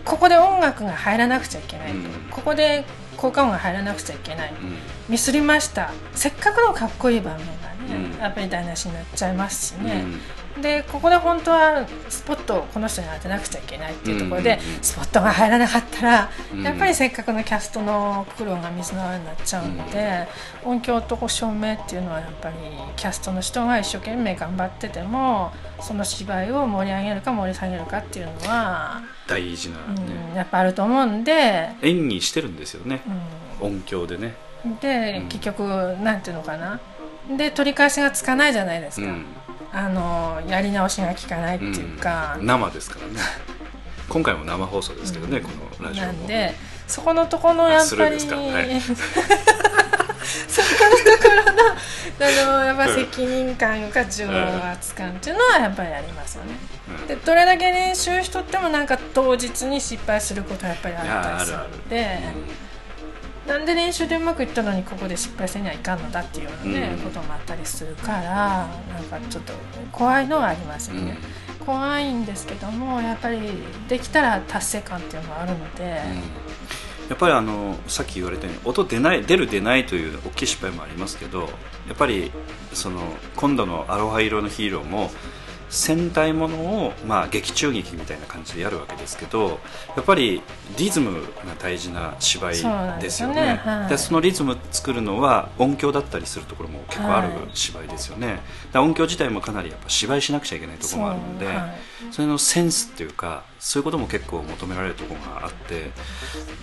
ここで音楽が入らなくちゃいけない。と、うん。ここで効果音が入らなくちゃいけない。うん。ミスりました。せっかくのかっこいい場面がね、うん。やっぱり台無しになっちゃいますしね、うんでここで本当はスポットをこの人に当てなくちゃいけないっていうところで、スポットが入らなかったら、うんやっぱりせっかくのキャストの苦労が水の泡になっちゃうので、音響と照明っていうのはやっぱりキャストの人が一生懸命頑張っててもその芝居を盛り上げるか盛り下げるかっていうのは、大事なうんねやっぱあると思うんで。演技してるんですよね。うん。音響でね。で、うん。結局なんていうのかな。で取り返しがつかないじゃないですか、うんあのやり直しが効かないっていうか、うん。生ですからね。今回も生放送ですけどね、このラジオも。なんで <laughs> そこのところの <laughs> やっぱり、はい。そこのところのあのやっぱ責任感いうか重圧感っていうのはやっぱりありますよね。うん。でどれだけ練習しとってもなんか当日に失敗することはやっぱりあったりするのでなんで練習でうまくいったのにここで失敗せにはいかんのだっていうような、ねうん。こともあったりするからなんかちょっと怖いのはありますようん。ね。怖いんですけどもやっぱりできたら達成感っていうのはあるので、うん。やっぱりあのさっき言われたように音出ない出る出ないという大きい失敗もありますけどやっぱりその今度の「アロハ色のヒーロー」も戦隊ものを、まあ、劇中劇みたいな感じでやるわけですけどやっぱりリズムが大事な芝居ですよね。ですよね。はい。でそのリズム作るのは音響だったりするところも結構あるはい芝居ですよね、だから音響自体もかなりやっぱ芝居しなくちゃいけないところもあるので、そうはい。それのセンスっていうかそういうことも結構求められるところがあって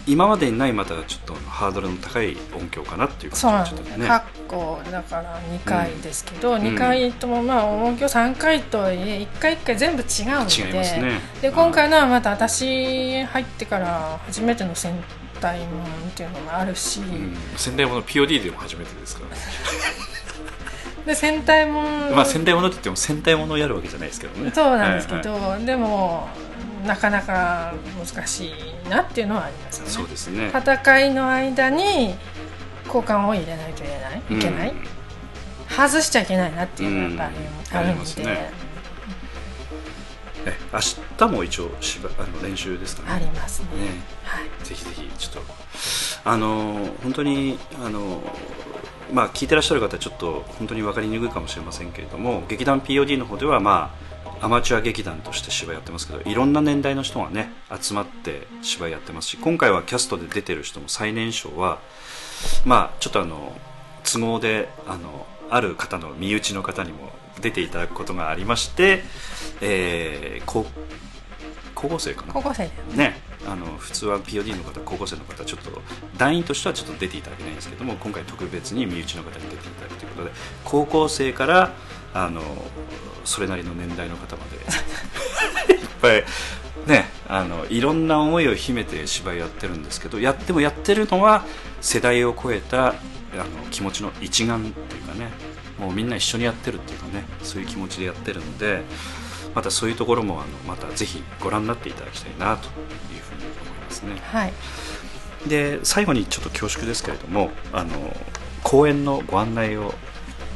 今までにないまたちょっとハードルの高い音響かなっていうそうなんですね。感じがちょっとね。カッコだから2回ですけど、ん。2回ともまあ音響3回とはいえ1回1回全部違うので違いますね。で今回のはまた私入ってから初めての戦隊もんっていうのもあるし、うん。仙台もの POD でも初めてですからね。<laughs> で戦隊もん、まあ戦隊ものって言っても戦隊ものをやるわけじゃないですけどね。そうなんですけど、はいはい。でもなかなか難しいなっていうのはありますよね。そうですね。戦いの間に交換を入れないといけない？いけない、うん外しちゃいけないなっていうのがやっぱりあるので、ますね。え明日も一応芝あの練習ですかね？ありますね。ね。はい。ぜひぜひちょっとあの本当にあのまあ聞いてらっしゃる方はちょっと本当に分かりにくいかもしれませんけれども劇団 POD の方ではまあアマチュア劇団として芝居やってますけどいろんな年代の人がね集まって芝居やってますし今回はキャストで出てる人も最年少はまあちょっとあの都合であのある方の身内の方にも出ていただくことがありまして、えー、高高校生かな？高校生でね、あの普通は POD の方高校生の方ちょっと団員としてはちょっと出ていただけないんですけども今回特別に身内の方に出ていただくということで高校生からあのそれなりの年代の方まで <laughs> いっぱいねあのいろんな思いを秘めて芝居やってるんですけどやってもやってるのは世代を超えたあの気持ちの一丸っていうかねもうみんな一緒にやってるっていうかねそういう気持ちでやってるのでまたそういうところもあのまたぜひご覧になっていただきたいなというふうに思いますね。はいで最後にちょっと恐縮ですけれどもあの公演のご案内を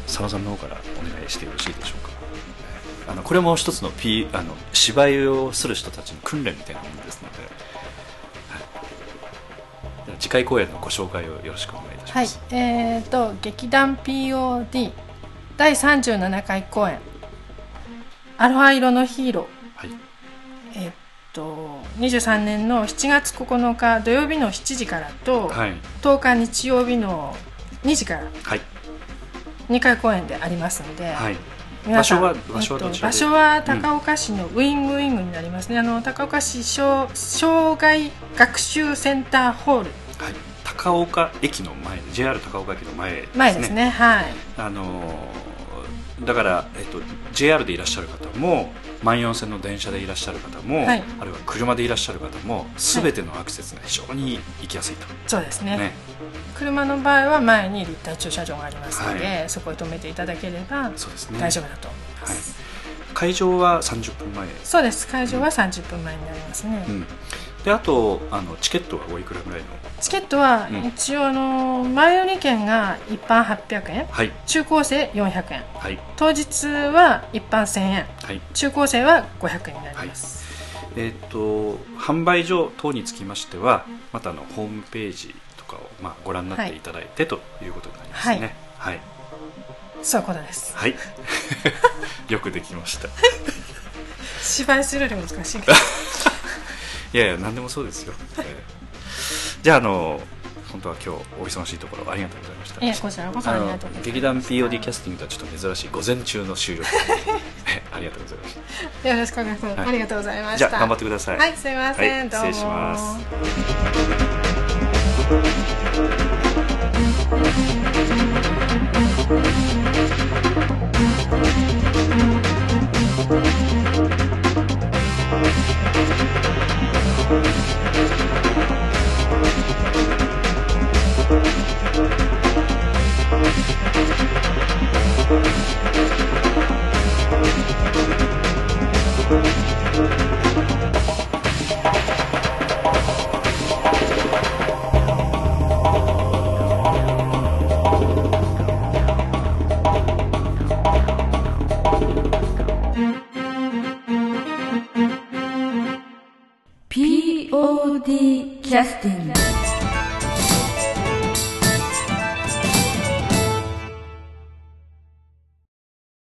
佐野さんの方からお願いしてよろしいでしょうか。あのこれも一つの,、P、あの芝居をする人たちの訓練みたいなものですので、はい、次回公演のご紹介をよろしくお願いいたしはい。ます、えー、と劇団 POD 第37回公演「アロハ色のヒーロー。はい」えっと23年の7月9日土曜日の7時からと、はい。10日日曜日の2時から。はい2回公演でありますので、はい。場所は場所はえっと場所は高岡市のウィングウィングになりますね、あの高岡市障障害学習センターホール。はい、高岡駅の前 JR 高岡駅の前ですね。前ですねはい。あのーだから、えっと、JR でいらっしゃる方も万葉線の電車でいらっしゃる方も、はい。あるいは車でいらっしゃる方も全てのアクセスが非常に行きやすいと、そうですね。ね。車の場合は前に立体駐車場がありますので、はそこへ止めていただければ大丈夫だと。思いまはい。す、、会場は30分前、そうです。会場は30分前になりますね、うん、であとあのチケットはおいくらぐらいの？チケットはうん。一応あの前売り券が一般800円。はい。中高生400円。はい。当日は一般1000円。はい。中高生は500円になります、えっ、と販売所等につきましてはまたあのホームページとかを、まあ、ご覧になっていただいて、ということになりますね。はい。そういうことです。はい、<laughs> よくできました。<laughs> 芝居するより難しいけど <laughs> いやいや何でもそうですよ、えーじゃああの本当は今日お忙しいところありがとうございました。いやこちらこそありがとうございます。劇団 POD キャスティングとはちょっと珍しい午前中の収録。<laughs> えありがとうございましよろしくお願いします、はい。ありがとうございました。たじゃあ頑張ってくださいはい。すいません、はいどうも。失礼します Justin.